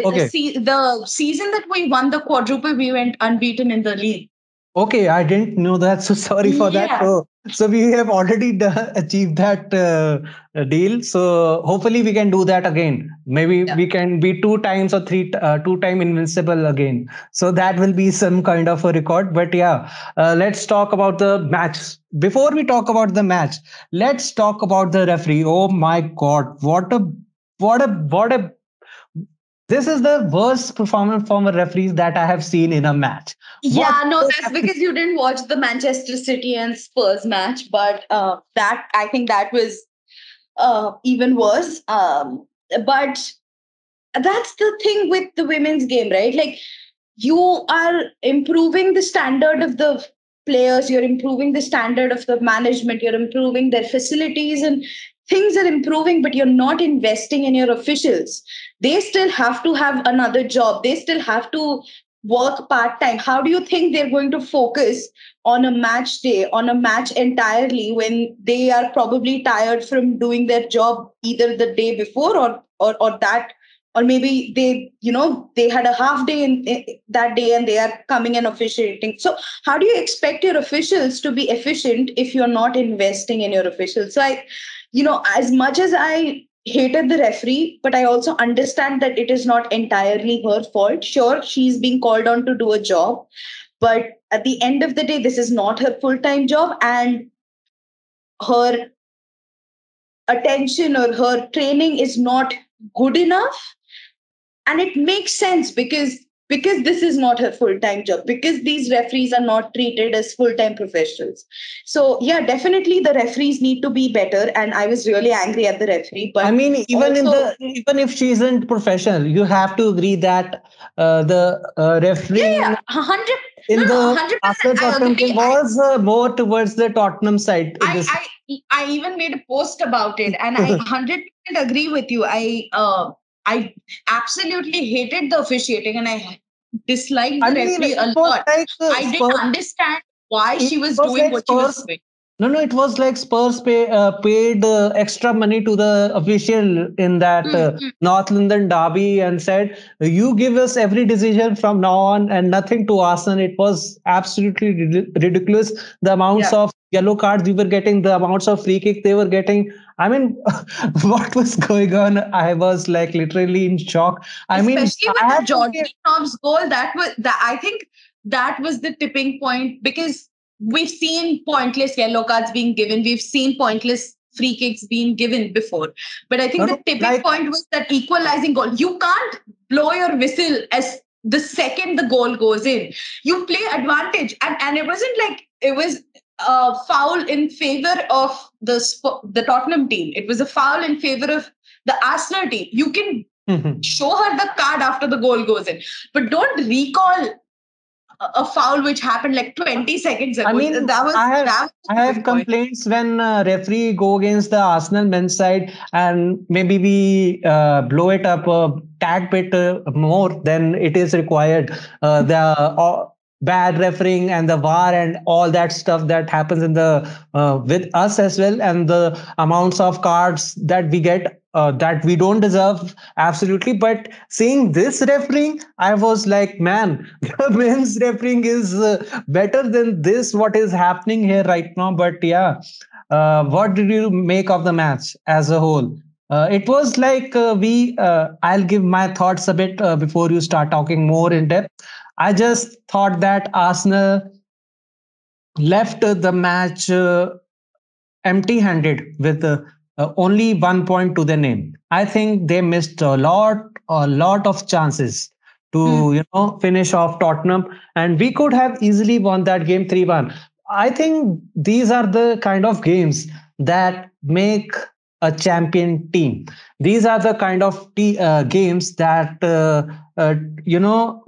uh, Okay. se- the season that we won the quadruple, we went unbeaten in the league. Okay, I didn't know that. So sorry for that. So, so we have already done, achieved that uh, deal. So hopefully we can do that again. Maybe Yeah. we can be two times or three uh, two time invincible again. So that will be some kind of a record. But yeah, uh, let's talk about the match. Before we talk about the match, let's talk about the referee. Oh my God, what a what a what a this is the worst performance from a referee that I have seen in a match. Yeah, What no, that's because you didn't watch the Manchester City and Spurs match, but uh, that I think that was uh, even worse. Um, but that's the thing with the women's game, right? Like you are improving the standard of the players, you're improving the standard of the management, you're improving their facilities, and things are improving, but you're not investing in your officials. They still have to have another job. They still have to work part time. How do you think they're going to focus on a match day, on a match entirely when they are probably tired from doing their job either the day before or or, or that or maybe they you know they had a half day in, in that day and they are coming and officiating so how do you expect your officials to be efficient if you're not investing in your officials so i you know as much as i hated the referee but i also understand that it is not entirely her fault. Sure she's being called on to do a job but at the end of the day this is not her full-time job and her attention or her training is not good enough. And it makes sense because because this is not her full-time job because these referees are not treated as full-time professionals so yeah definitely the referees need to be better and i was really angry at the referee but I mean, even in the even if she isn't professional, you have to agree that uh, the uh, referee yeah, yeah 100 in no, no, the 100% after Tottenham game was uh, more towards the Tottenham side. I, I I even made a post about it, and I hundred percent agree with you. I uh, I absolutely hated the officiating, and I disliked the I mean, referee a lot. like uh, I didn't Spurs- understand why she was doing like what she was doing. No, no, it was like Spurs pay, uh, paid uh, extra money to the official in that uh, Mm, mm. North London derby and said, "You give us every decision from now on and nothing to Arsenal." It was absolutely rid- ridiculous. The amounts Yeah. of yellow cards we were getting, the amounts of free kick they were getting. I mean, what was going on? I was like literally in shock. I mean, especially I with the Jordan Nobbs goal, that was that I think that was the tipping point because we've seen pointless yellow cards being given, we've seen pointless free kicks being given before. But I think No, the tipping like- point was that equalizing goal. You can't blow your whistle as the second the goal goes in. You play advantage. And and it wasn't like it was a foul in favor of the the Tottenham team. It was a foul in favor of the Arsenal team. You can show her the card after the goal goes in. But don't recall a, foul which happened like 20 seconds ago. I mean, that was I have- that was I have complaints when uh, referee go against the Arsenal men's side and maybe we uh, blow it up a tad bit uh, more than it is required. Uh, the uh, bad refereeing and the VAR and all that stuff that happens in the uh, with us as well and the amounts of cards that we get uh, that we don't deserve absolutely. But seeing this refereeing i was like man the men's refereeing is uh, better than this what is happening here right now. But yeah uh, what did you make of the match as a whole? Uh, it was like uh, we uh, i'll give my thoughts a bit uh, before you start talking more in depth i just thought that arsenal left the match uh, empty handed with uh, uh, only one point to their name. I think they missed a lot a lot of chances to Hmm. you know finish off tottenham and we could have easily won that game 3-1 i think these are the kind of games that make a champion team. These are the kind of t- uh, games that uh, uh, you know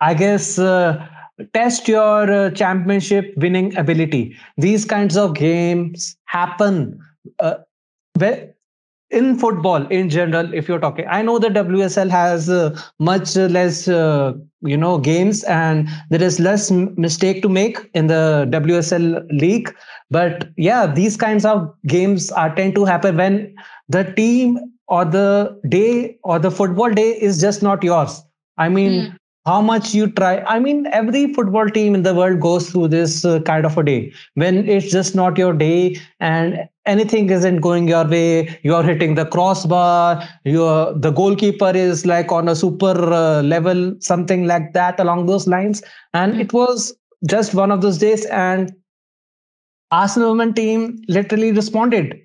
i guess uh, test your uh, championship winning ability. These kinds of games happen uh, in football in general if you're talking i know the wsl has uh, much less uh, you know games and there is less m- mistake to make in the wsl league. But yeah these kinds of games are tend to happen when the team or the day or the football day is just not yours i mean mm how much you try i mean every football team in the world goes through this uh, kind of a day. When it's just not your day and anything isn't going your way you're hitting the crossbar your the goalkeeper is like on a super uh, level something like that along those lines. And it was just one of those days and arsenal women team literally responded.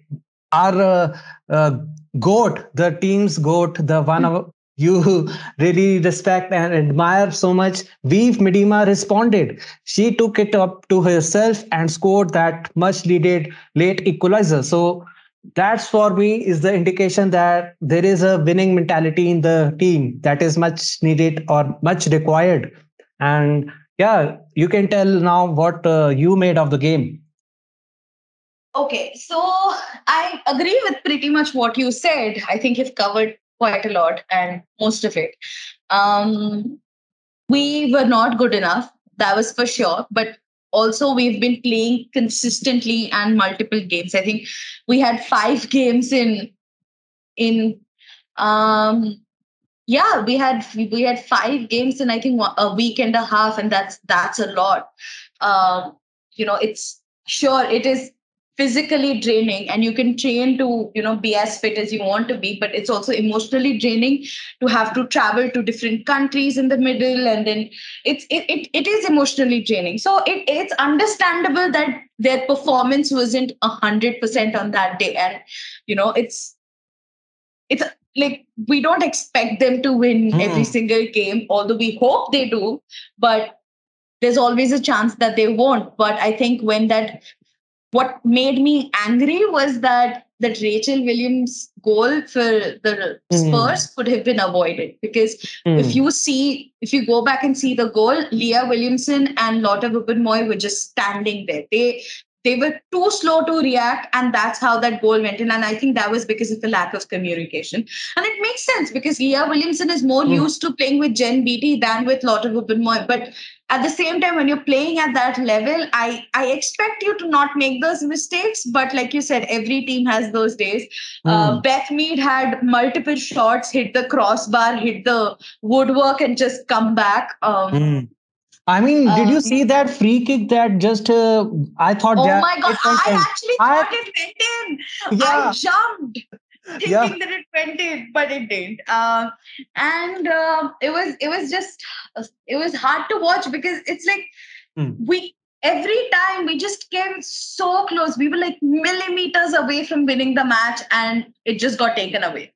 Our uh, uh, goat the team's goat the one of you really respect and admire so much. Viv Miedema responded. She took it up to herself and scored that much needed late equalizer. So that's for me is the indication that there is a winning mentality in the team that is much needed or much required. And yeah, you can tell now what uh, you made of the game. Okay, so I agree with pretty much what you said. I think you've covered quite a lot and most of it. Um, we were not good enough, that was for sure. But also, we've been playing consistently and multiple games. I think we had five games in in um yeah we had we had five games in i think a week and a half and that's that's a lot um you know it's sure it is physically draining and you can train to you know be as fit as you want to be but it's also emotionally draining to have to travel to different countries in the middle and then it's it, it, it is emotionally draining so it, it's understandable that their performance wasn't a hundred percent on that day and you know it's it's like we don't expect them to win mm. every single game although we hope they do but there's always a chance that they won't but i think when that what made me angry was that that Rachel Williams goal for the mm. Spurs could have been avoided because mm. if you see if you go back and see the goal, Leah Williamson and Lotte Wubben-Moy were just standing there. They they were too slow to react and that's how that goal went in and i think that was because of the lack of communication and it makes sense because leah williamson is more mm. used to playing with jen beattie than with lotte Wubben-Moy. but at the same time when you're playing at that level i i expect you to not make those mistakes but like you said every team has those days mm. uh, beth mead had multiple shots hit the crossbar hit the woodwork and just come back um, mm. I mean, did you um, see that free kick that just uh, I thought? Oh my god! I actually I, thought it went in. Yeah. I jumped thinking yeah. that it went in, but it didn't. Uh, and uh, it was it was just it was hard to watch because it's like mm. we every time we just came so close. We were like millimeters away from winning the match, and it just got taken away.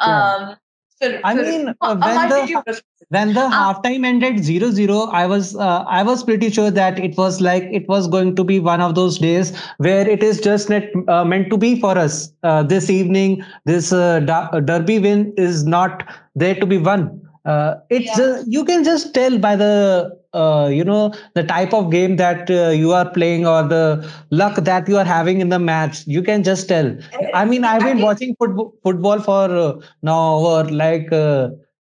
Yeah. Um, I mean, uh, when the when the uh, halftime ended 0-0, I was uh, I was pretty sure that it was like it was going to be one of those days where it is just not, uh, meant to be for us. Uh, this evening, this uh, derby win is not there to be won. Uh, it's yeah. you can just tell by the uh, you know the type of game that uh, you are playing or the luck that you are having in the match you can just tell i mean i've been watching football, football for uh, now or like uh,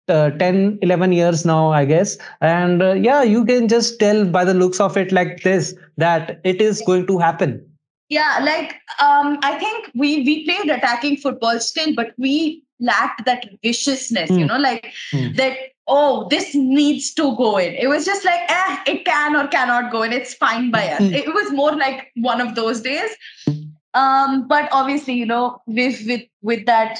uh, 10 11 years now i guess and uh, yeah you can just tell by the looks of it like this that it is going to happen yeah like um i think we we played attacking football still but we lacked that viciousness, mm. you hmm. know, like mm. that, oh, this needs to go in. It was just like, eh, it can or cannot go in. It's fine by us. Mm. It was more like one of those days. Um, but obviously, you know, with with with that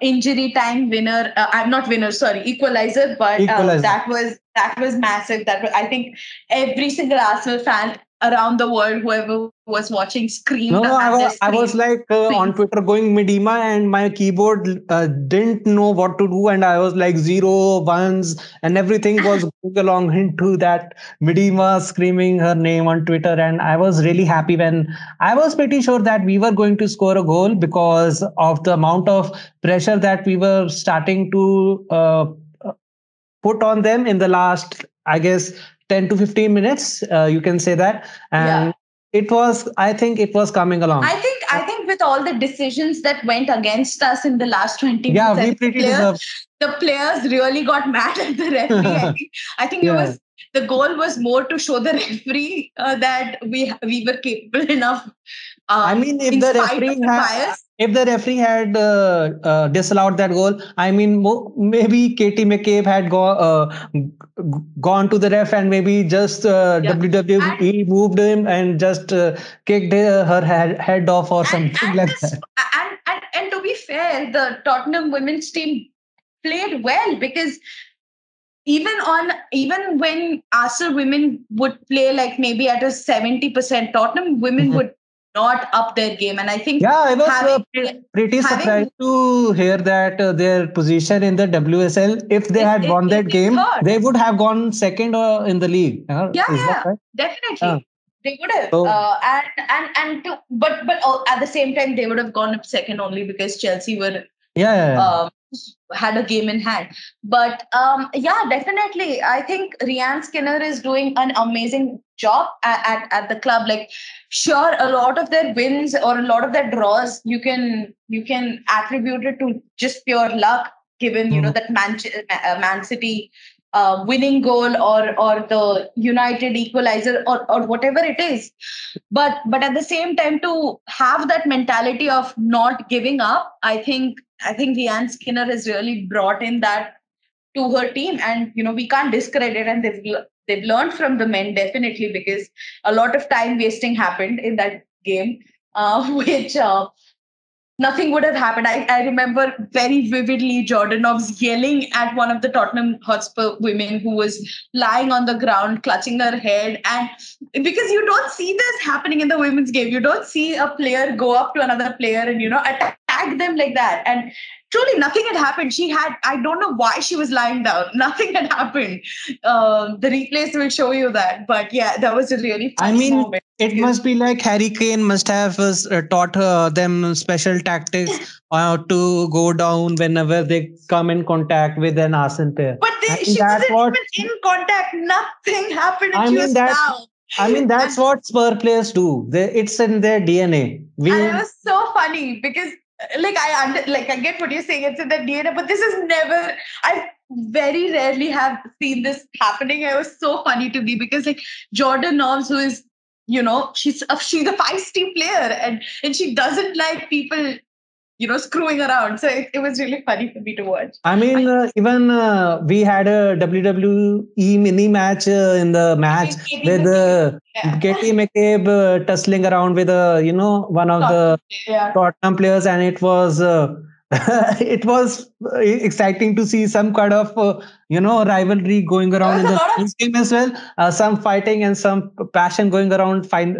injury time winner, uh, I'm not winner, sorry, equalizer, but uh, equalizer. that was that was massive. That was, I think every single Arsenal fan around the world, whoever was watching screamed. No, I was, I was like uh, on Twitter going Miedema, and my keyboard uh, didn't know what to do, and I was like zero ones, and everything was going along into that Miedema screaming her name on Twitter, and I was really happy when I was pretty sure that we were going to score a goal because of the amount of pressure that we were starting to. Uh, put on them in the last i guess 10 to 15 minutes uh, you can say that and yeah. it was i think it was coming along i think I think with all the decisions that went against us in the last 20 yeah, minutes, we pretty players, the players really got mad at the referee. I think, I think yeah. it was the goal was more to show the referee uh, that we we were capable enough. Um, I mean, if the referee had, if the referee had uh, uh, disallowed that goal, I mean, mo- maybe Katie McCabe had go, uh, gone to the ref and maybe just uh, yeah. WWE and, moved him and just uh, kicked her head, head off or and, something and like this, that. And, and and to be fair, the Tottenham women's team played well because even on even when Arsenal women would play like maybe at a 70%, Tottenham women mm-hmm. would not up their game. And I think yeah, I was uh, having, uh, pretty having, surprised to hear that uh, their position in the WSL, if they it, had it, won it, that game, hurt. they would have gone second uh, in the league. Uh, yeah, yeah, right? definitely. They would have, so, uh, and and and to, but but at the same time they would have gone up second only because Chelsea were yeah, yeah, yeah. Um, had a game in hand. But um, yeah, definitely. I think Rehanne Skinner is doing an amazing job at, at, at, the club. Like, sure, a lot of their wins or a lot of their draws, you can you can attribute it to just pure luck, given you mm-hmm. know that Man, uh, Man City uh, winning goal or or the United equalizer or or whatever it is. But but at the same time, to have that mentality of not giving up, I think I think Rehanne Skinner has really brought in that to her team, and you know we can't discredit, and they've they've learned from the men definitely because a lot of time wasting happened in that game, uh, which. Uh, nothing would have happened. I, I remember very vividly Jordan Nobbs yelling at one of the Tottenham Hotspur women who was lying on the ground, clutching her head. And because you don't see this happening in the women's game, you don't see a player go up to another player and, you know, attack them like that. And truly nothing had happened. She had, I don't know why she was lying down. Nothing had happened. Um, the replays will show you that. But yeah, that was a really I mean, moment. it must be like Harry Kane must have uh, taught uh, them special tactics uh, to go down whenever they come in contact with an Arsenal player. But they, she wasn't what, even in contact. Nothing happened. I mean, that, down. I mean, that's what Spur players do. They, it's in their DNA. We, and it was so funny because like I under like I get what you're saying. It's in the DNA, but this is never. I very rarely have seen this happening. It was so funny to me because like Jordan Nobbs, who is you know she's a, she's a feisty player and and she doesn't like people you know screwing around so it, it was really funny for me to watch i mean uh, even uh, we had a wwe mini match uh, in the match with uh, yeah. Katie McCabe uh, tussling around with uh, you know one of the yeah. Tottenham players and it was uh, it was uh, exciting to see some kind of uh, you know rivalry going around in the game as well uh, some fighting and some passion going around find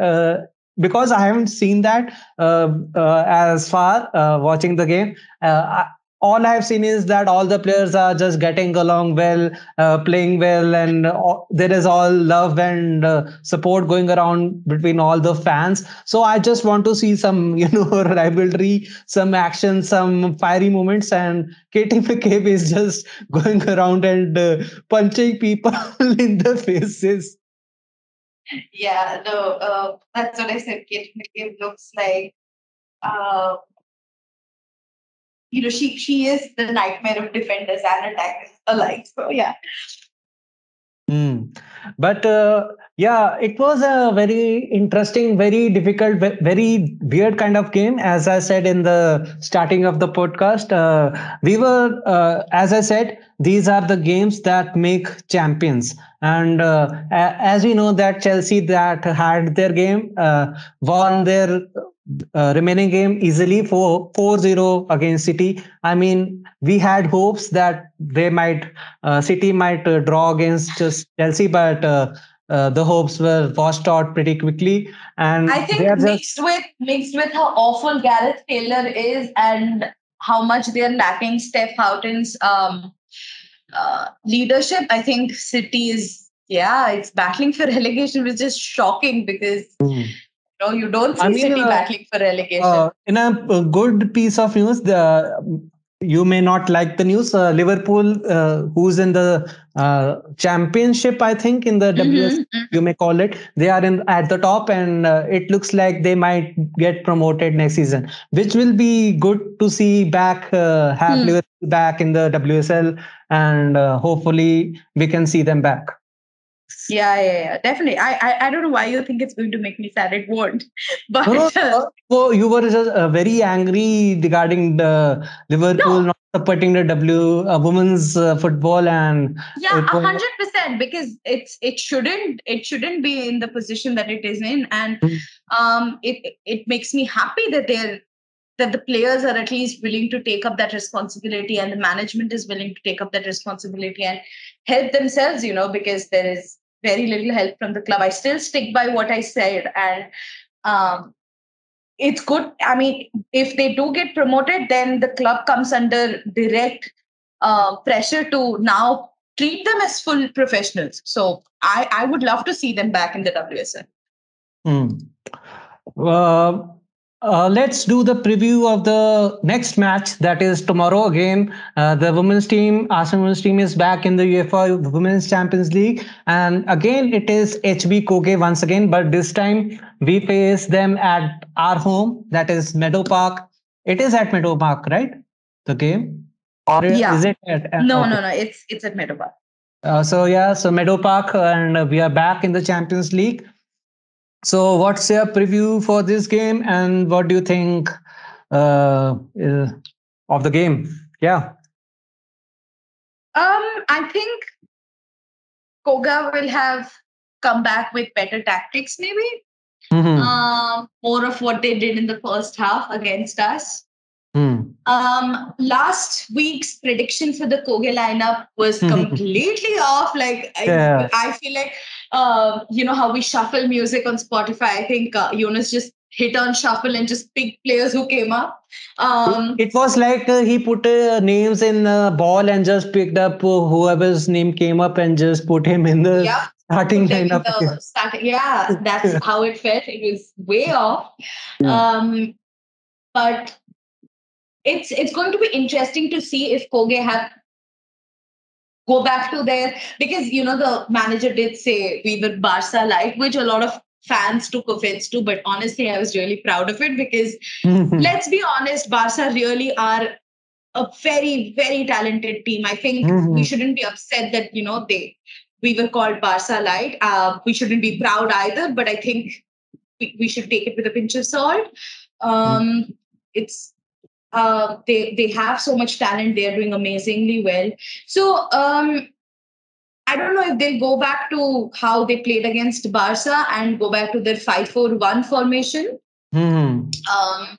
because I haven't seen that uh, uh, as far uh, watching the game. I, all I've seen is that all the players are just getting along well, uh, playing well, and there is all love and uh, support going around between all the fans. So I just want to see some, you know, rivalry, some action, some fiery moments, and Katie McCabe is just going around and uh, punching people in the faces yeah, no, uh, that's what I said. Kate McCabe looks like, uh, you know, she she is the nightmare of defenders and attackers alike. So yeah. Mm. But uh, yeah, it was a very interesting, very difficult, very weird kind of game. As I said in the starting of the podcast, uh, we were, uh, as I said, these are the games that make champions. And uh, as we know that Chelsea that had their game uh, won their uh, remaining game easily for 4-0 against City. I mean, we had hopes that they might uh, City might uh, draw against just Chelsea, but uh, uh, the hopes were washed out pretty quickly. And I think mixed just... with mixed with how awful Gareth Taylor is and how much they're lacking Steph Houghton's um, uh, leadership, I think City is yeah, it's battling for relegation, which is shocking because. Mm no, you don't see I mean, City uh, battling for relegation. Uh, in a, a, good piece of news, the you may not like the news. Uh, Liverpool, uh, who's in the uh, championship, I think in the mm-hmm. WS, mm-hmm. you may call it, they are in at the top, and uh, it looks like they might get promoted next season, which will be good to see back, uh, have mm. Liverpool back in the WSL, and uh, hopefully we can see them back. Yeah, yeah, yeah, definitely. I, I, I don't know why you think it's going to make me sad. It won't. But no, no, no. you were just uh, very angry regarding the Liverpool no. not supporting the W uh, women's uh, football and yeah, hundred percent. Because it's it shouldn't it shouldn't be in the position that it is in, and mm. um, it it makes me happy that they're that the players are at least willing to take up that responsibility and the management is willing to take up that responsibility and help themselves you know because there is very little help from the club. I still stick by what I said, and um, it's good. I mean, if they do get promoted, then the club comes under direct uh, pressure to now treat them as full professionals. So I, I would love to see them back in the WSL. Hmm. Uh, uh, let's do the preview of the next match that is tomorrow again. Uh, the women's team, Arsenal women's team, is back in the UEFA Women's Champions League, and again it is HB Køge once again, but this time we face them at our home, that is Meadow Park. It is at Meadow Park, right? The game, or yeah. is it at? no, okay. no, no. It's it's at Meadow Park. Uh, so yeah, so Meadow Park, and we are back in the Champions League. So, what's your preview for this game, and what do you think uh, of the game? Yeah. Um, I think Køge will have come back with better tactics, maybe. Mm-hmm. Uh, more of what they did in the first half against us. Mm. Um, last week's prediction for the Køge lineup was completely off. Like yeah. I, I, feel like uh, you know how we shuffle music on Spotify. I think uh, Jonas just hit on shuffle and just picked players who came up. Um, it was like uh, he put uh, names in the ball and just picked up whoever's name came up and just put him in the yep. starting lineup. The starting, yeah, that's how it felt. It was way off. Yeah. Um, but it's it's going to be interesting to see if Køge have go back to there because you know the manager did say we were Barca light, which a lot of fans took offense to. But honestly, I was really proud of it because let's be honest, Barca really are a very very talented team. I think mm-hmm. we shouldn't be upset that you know they we were called Barca light. Uh, we shouldn't be proud either, but I think we, we should take it with a pinch of salt. Um. It's uh, they they have so much talent. They are doing amazingly well. So um, I don't know if they'll go back to how they played against Barca and go back to their five four one formation. Mm-hmm. Um,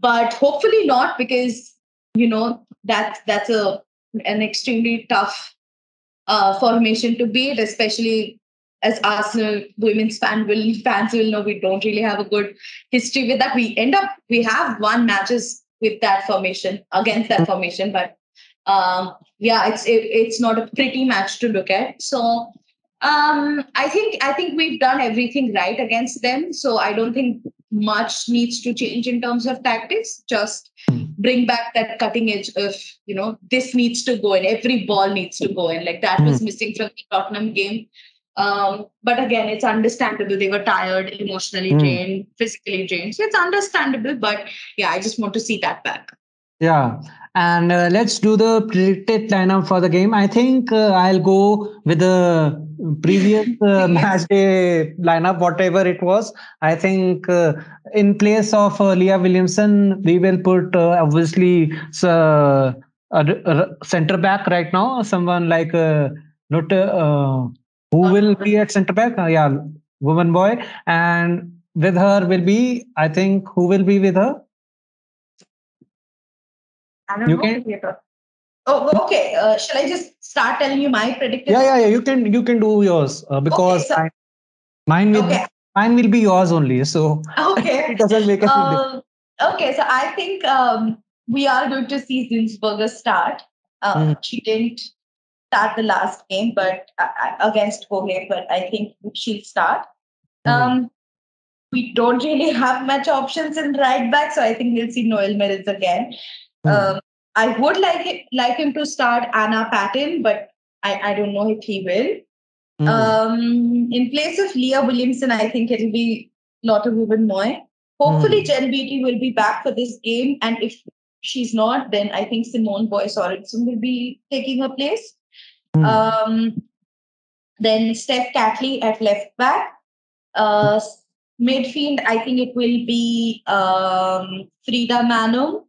but hopefully not because you know that that's a an extremely tough uh, formation to beat, especially as Arsenal women's fan will fans will know we don't really have a good history with that. We end up we have won matches with that formation against that formation. But um, yeah, it's it, it's not a pretty match to look at. So um, I think I think we've done everything right against them. So I don't think much needs to change in terms of tactics. Just bring back that cutting edge of you know this needs to go in. Every ball needs to go in. Like that was hmm. missing from the Tottenham game. Um, but again, it's understandable. They were tired, emotionally mm. drained, physically drained. So it's understandable. But yeah, I just want to see that back. Yeah. And uh, let's do the predicted lineup for the game. I think uh, I'll go with the previous uh, match day lineup, whatever it was. I think uh, in place of uh, Leah Williamson, we will put uh, obviously a, a, center back right now, someone like uh, not who will be at center back? Uh, yeah, Wubben-Moy. And with her will be, I think, who will be with her? I don't you know. Can... Oh, okay. Uh, shall I just start telling you my prediction? Yeah, yeah, yeah. You can you can do yours uh, because okay, so, I, mine will okay. mine will be yours only. So okay, it doesn't make a um, Okay, so I think um, we are going to see Zinsberger start. Uh, mm. She didn't start the last game, but uh, uh against Køge, but I think she'll start. Mm-hmm. Um, we don't really have much options in right back, so I think we'll see Noelle Maritz again. Mm-hmm. Um, I would like it, like him to start Anna Patten, but I, I don't know if he will. Mm. Um, in place of Leah Williamson, I think it'll be Lotte Wubben-Moy. Hopefully, mm. Jen Beattie will be back for this game, and if she's not, then I think Simone Boye Sorensen will be taking her place. Mm. Um, then Steph Catley at left back. Uh, midfield, I think it will be um, Frida Maanum.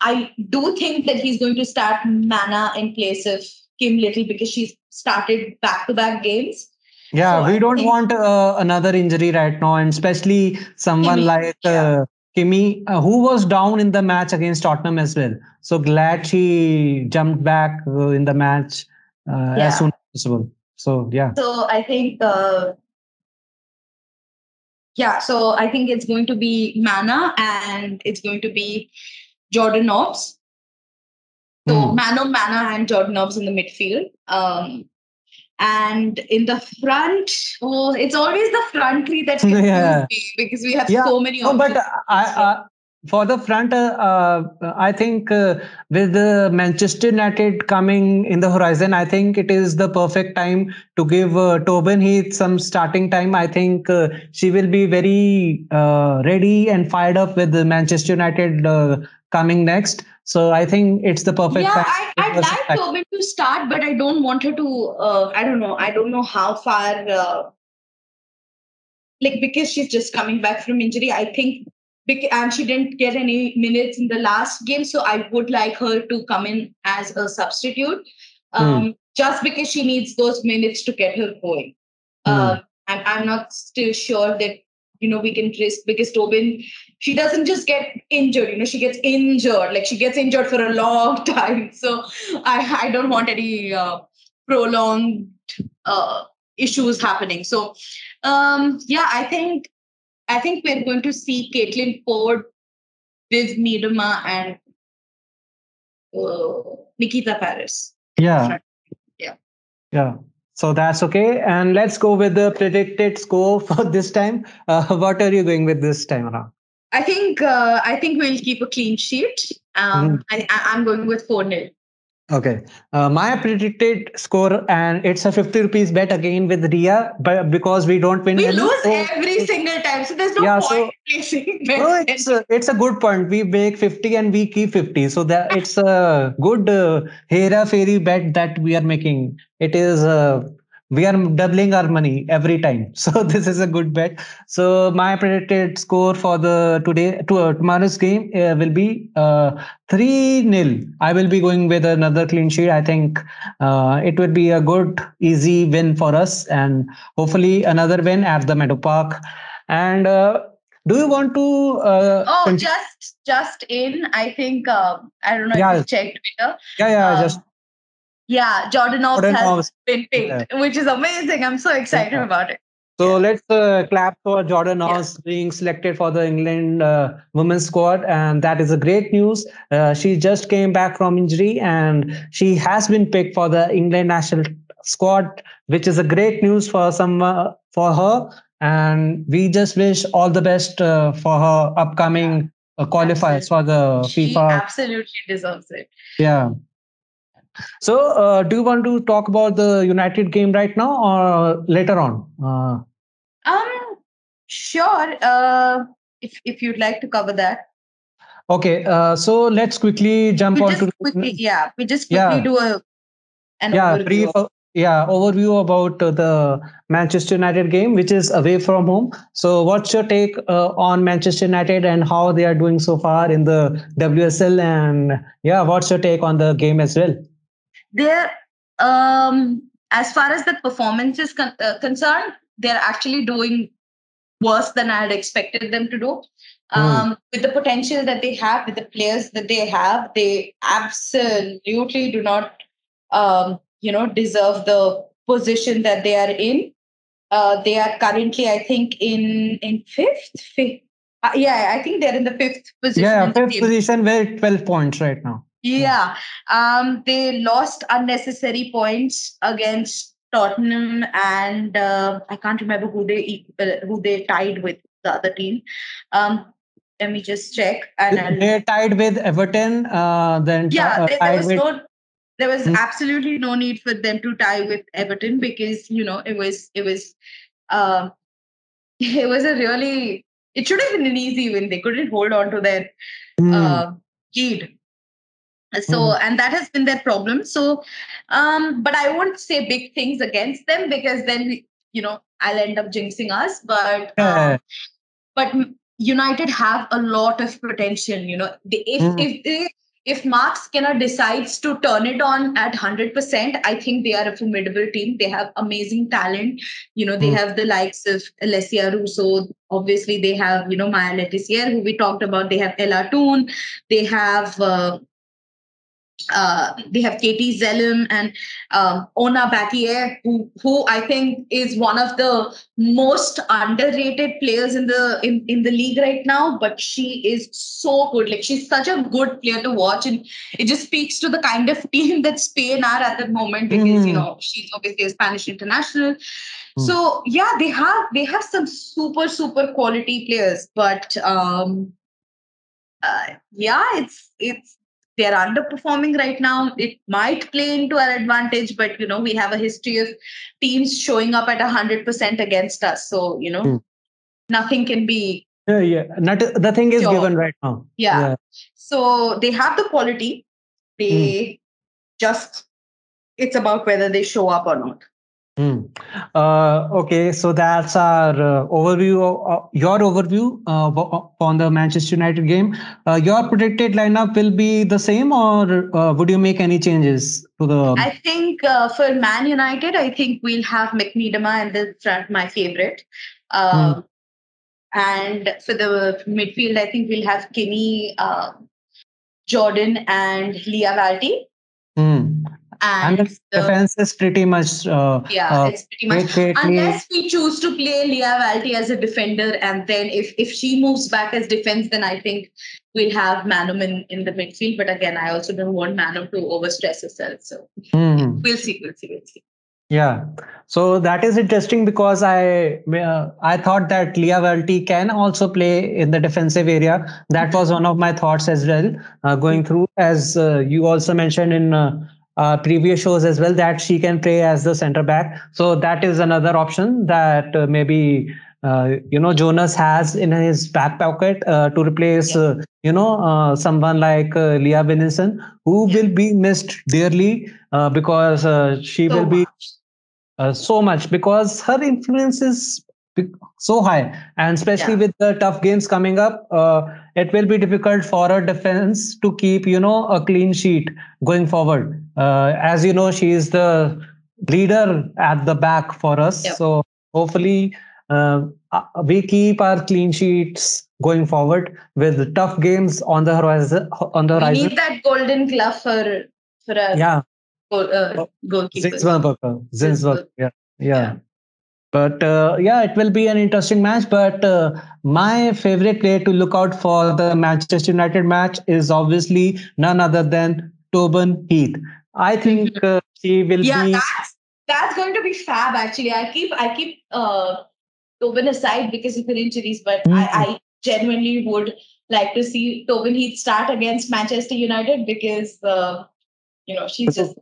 I do think that he's going to start Maanum in place of Kim Little because she's started back to back games. Yeah, so we I don't want uh, another injury right now, and especially someone like uh, Kimi, uh, who was down in the match against Tottenham as well. So glad she jumped back uh, in the match uh, yeah. as soon as possible. So yeah. So I think uh, yeah, so I think it's going to be Mana and it's going to be Jordan Nobbs. So mm. Mano, Mana, and Jordan Nobbs in the midfield. Um, and in the front, oh, it's always the front three that yeah. because we have yeah. so many. No, but I, I, for the front, uh, uh, I think uh, with the Manchester United coming in the horizon, I think it is the perfect time to give uh, Tobin Heath some starting time. I think uh, she will be very uh, ready and fired up with the Manchester United coming next. So I think it's the perfect. Yeah, I, I'd like Tobin to start, but I don't want her to. I don't know. I don't know how far. like because she's just coming back from injury, I think and she didn't get any minutes in the last game. So I would like her to come in as a substitute, um, mm. just because she needs those minutes to get her going. Mm. Uh, and I'm not still sure that you know we can risk because Tobin, she doesn't just get injured. You know, she gets injured. Like she gets injured for a long time. So I I don't want any uh, prolonged uh, issues happening. So um, yeah, I think I think we're going to see Caitlin Foord Viv Miedema, and uh, Nikita Parris. Yeah. Yeah. Yeah. So that's okay. And let's go with the predicted score for this time. Uh, what are you going with this time around? I think uh, I think we'll keep a clean sheet. Um, mm. I, I'm going with 4 0. Okay. Uh, my predicted score, and it's a 50 rupees bet again with Ria, but because we don't win. We lose so, every single time. So there's no yeah, point so, placing No, it's a, it's a good point. We make 50 and we keep 50. So that it's a good uh, Hera Pheri bet that we are making. It is uh, we are doubling our money every time so this is a good bet so my predicted score for the today to uh, tomorrow's game uh, will be uh, 3 nil i will be going with another clean sheet i think uh, it would be a good easy win for us and hopefully another win at the meadow park and uh, do you want to uh, oh continue? just just in i think i don't know yeah. if you checked Twitter. yeah yeah just yeah, Jordan has been picked, yeah. which is amazing. I'm so excited yeah. about it. So let's uh, clap for Jordan Nobbs yeah. being selected for the England uh, women's squad, and that is a great news. Uh, she just came back from injury, and she has been picked for the England national squad, which is a great news for some uh, for her. And we just wish all the best uh, for her upcoming uh, qualifiers for the FIFA. she. Absolutely deserves it. Yeah. So, uh, do you want to talk about the United game right now or later on? Uh, um, sure. Uh, if if you'd like to cover that. Okay. Uh, so let's quickly jump we on to quickly, yeah. We just quickly yeah. do a an yeah overview. brief. Yeah, overview about uh, the Manchester United game, which is away from home. So, what's your take uh, on Manchester United and how they are doing so far in the WSL? And yeah, what's your take on the game as well? They're um, as far as the performance is con- uh, concerned, they're actually doing worse than I had expected them to do. Hmm. Um, mm. With the potential that they have, with the players that they have, they absolutely do not, um, you know, deserve the position that they are in. Uh, they are currently, I think, in in fifth. fifth. Uh, yeah, I think they're in the fifth position. Yeah, fifth position, where twelve points right now. Yeah, um, they lost unnecessary points against Tottenham, and uh, I can't remember who they uh, who they tied with the other team. Um, Let me just check. And they tied with Everton. Uh, then yeah, there, there was with... no there was mm. absolutely no need for them to tie with Everton because you know it was it was um, it was a really it should have been an easy win. They couldn't hold on to their mm. uh, lead. So mm. and that has been their problem. So, um, but I won't say big things against them because then you know I'll end up jinxing us. But um, but United have a lot of potential. You know, they, if mm. if they if Marc Skinner decides to turn it on at 100%, I think they are a formidable team. They have amazing talent. You know, they mm. have the likes of Alessia Russo. Obviously, they have, you know, Maya Le Tissier, who we talked about. They have Ella Toone. They have uh, uh, they have Katie Zelem and um, Ona Batlle, who who I think is one of the most underrated players in the in, in the league right now. But she is so good. Like she's such a good player to watch, and it just speaks to the kind of team that Spain are at the moment because mm. you know she's obviously a Spanish international. Mm. So yeah, they have they have some super super quality players, but um, uh, yeah, it's it's they're underperforming right now. It might play into our advantage, but you know, we have a history of teams showing up at hundred percent against us. So, you know, mm. nothing can be yeah, yeah. Not the thing is given right now. Yeah. yeah. So they have the quality. They mm. just it's about whether they show up or not. Hmm. Uh, okay, so that's our uh, overview. Of, uh, your overview uh, on the Manchester United game. Uh, your predicted lineup will be the same, or uh, would you make any changes to the? I think for Man United, I think we'll have Miedema in the front, my favorite. Hmm. And for the midfield, I think we'll have Kenny, Jordan, and Lia Wälti. Hmm and, and the, defense is pretty much uh, yeah uh, it's pretty much unless we choose to play Lia Wälti as a defender and then if if she moves back as defense then I think we'll have Maanum in, in the midfield. But again I also don't want Maanum to overstress herself. So mm. we'll see we'll see we'll see. Yeah. So that is interesting because i uh, i thought that Lia Wälti can also play in the defensive area. That was one of my thoughts as well uh, going through. As uh, you also mentioned in uh, previous shows as well that she can play as the center back. So that is another option that uh, maybe uh, you know Jonas has in his back pocket uh, to replace yeah. Uh, you know uh, someone like Leah Williamson, who yeah. will be missed dearly because she so will be so much because her influence is so high. And especially yeah. with the tough games coming up uh, it will be difficult for a defense to keep you know a clean sheet going forward. Uh, as you know she is the leader at the back for us. Yep. so hopefully uh, uh, we keep our clean sheets going forward with tough games on the horizon on the horizon. we need that golden glove for for a yeah. goal, uh, goalkeeper. Zinsberger. Zinsberger. yeah. Yeah, yeah but uh, yeah, it will be an interesting match. But uh, my favorite player to look out for the Manchester United match is obviously none other than Tobin Heath. I think uh, he will yeah, be. That's, that's going to be fab. Actually, I keep I keep uh, Tobin aside because of her injuries, but mm-hmm. I, I genuinely would like to see Tobin Heath start against Manchester United because uh, you know she's just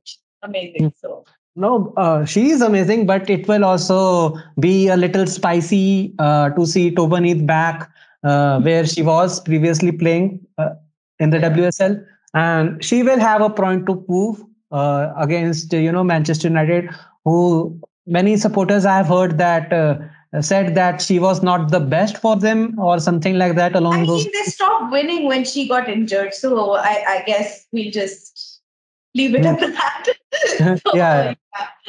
amazing. So no, uh, she is amazing, but it will also be a little spicy uh, to see Tobin Heath back uh, where she was previously playing uh, in the WSL, and she will have a point to prove uh, against you know Manchester United, who many supporters I have heard that uh, said that she was not the best for them or something like that. Along I those, they stopped winning when she got injured, so I, I guess we'll just leave it at that. yeah.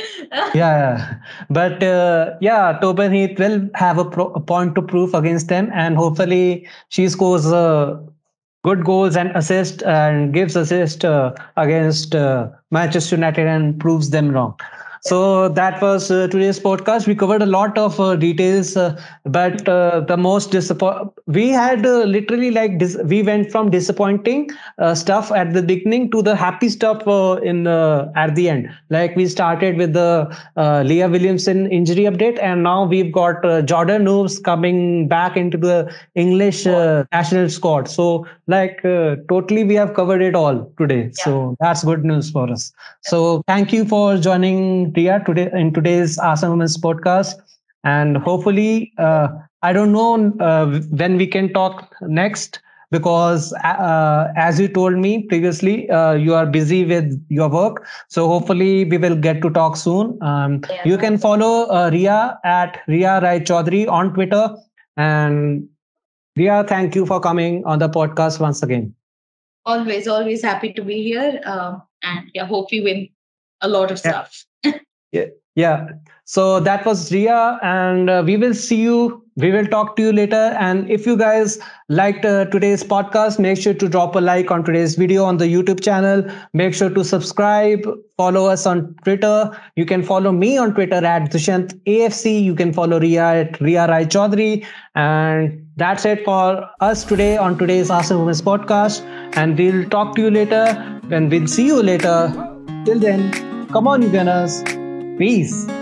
yeah. But uh, yeah, Tobin Heath will have a, pro- a, point to prove against them, and hopefully she scores uh, good goals and assist and gives assist uh, against uh, Manchester United and proves them wrong. So that was uh, today's podcast. We covered a lot of uh, details, uh, but uh, the most disappoint we had uh, literally like dis- we went from disappointing uh, stuff at the beginning to the happy stuff in at the end. Like we started with the Leah Williamson injury update, and now we've got Jordan Nobbs coming back into the English national squad. So like totally, we have covered it all today. Yeah. So that's good news for us. So thank you for joining Ria today in today's Arsenal Women's podcast. And hopefully, uh, I don't know uh, when we can talk next because uh, as you told me previously, uh, you are busy with your work. So hopefully, we will get to talk soon. Um, yeah. You can follow uh, Ria at Ria Raichaudhuri on Twitter. And Ria, thank you for coming on the podcast once again. Always, always happy to be here. Um, and yeah, hope we win a lot of stuff. Yeah. yeah. So that was Ria, and uh, we will see you. We will talk to you later. And if you guys liked uh, today's podcast, make sure to drop a like on today's video on the YouTube channel. Make sure to subscribe. Follow us on Twitter. You can follow me on Twitter at Dushyant AFC. You can follow Ria at Ria Raichaudhuri. And that's it for us today on today's Arsenal Women's podcast. And we'll talk to you later. And we'll see you later. Till then, come on, you gunners. Peace.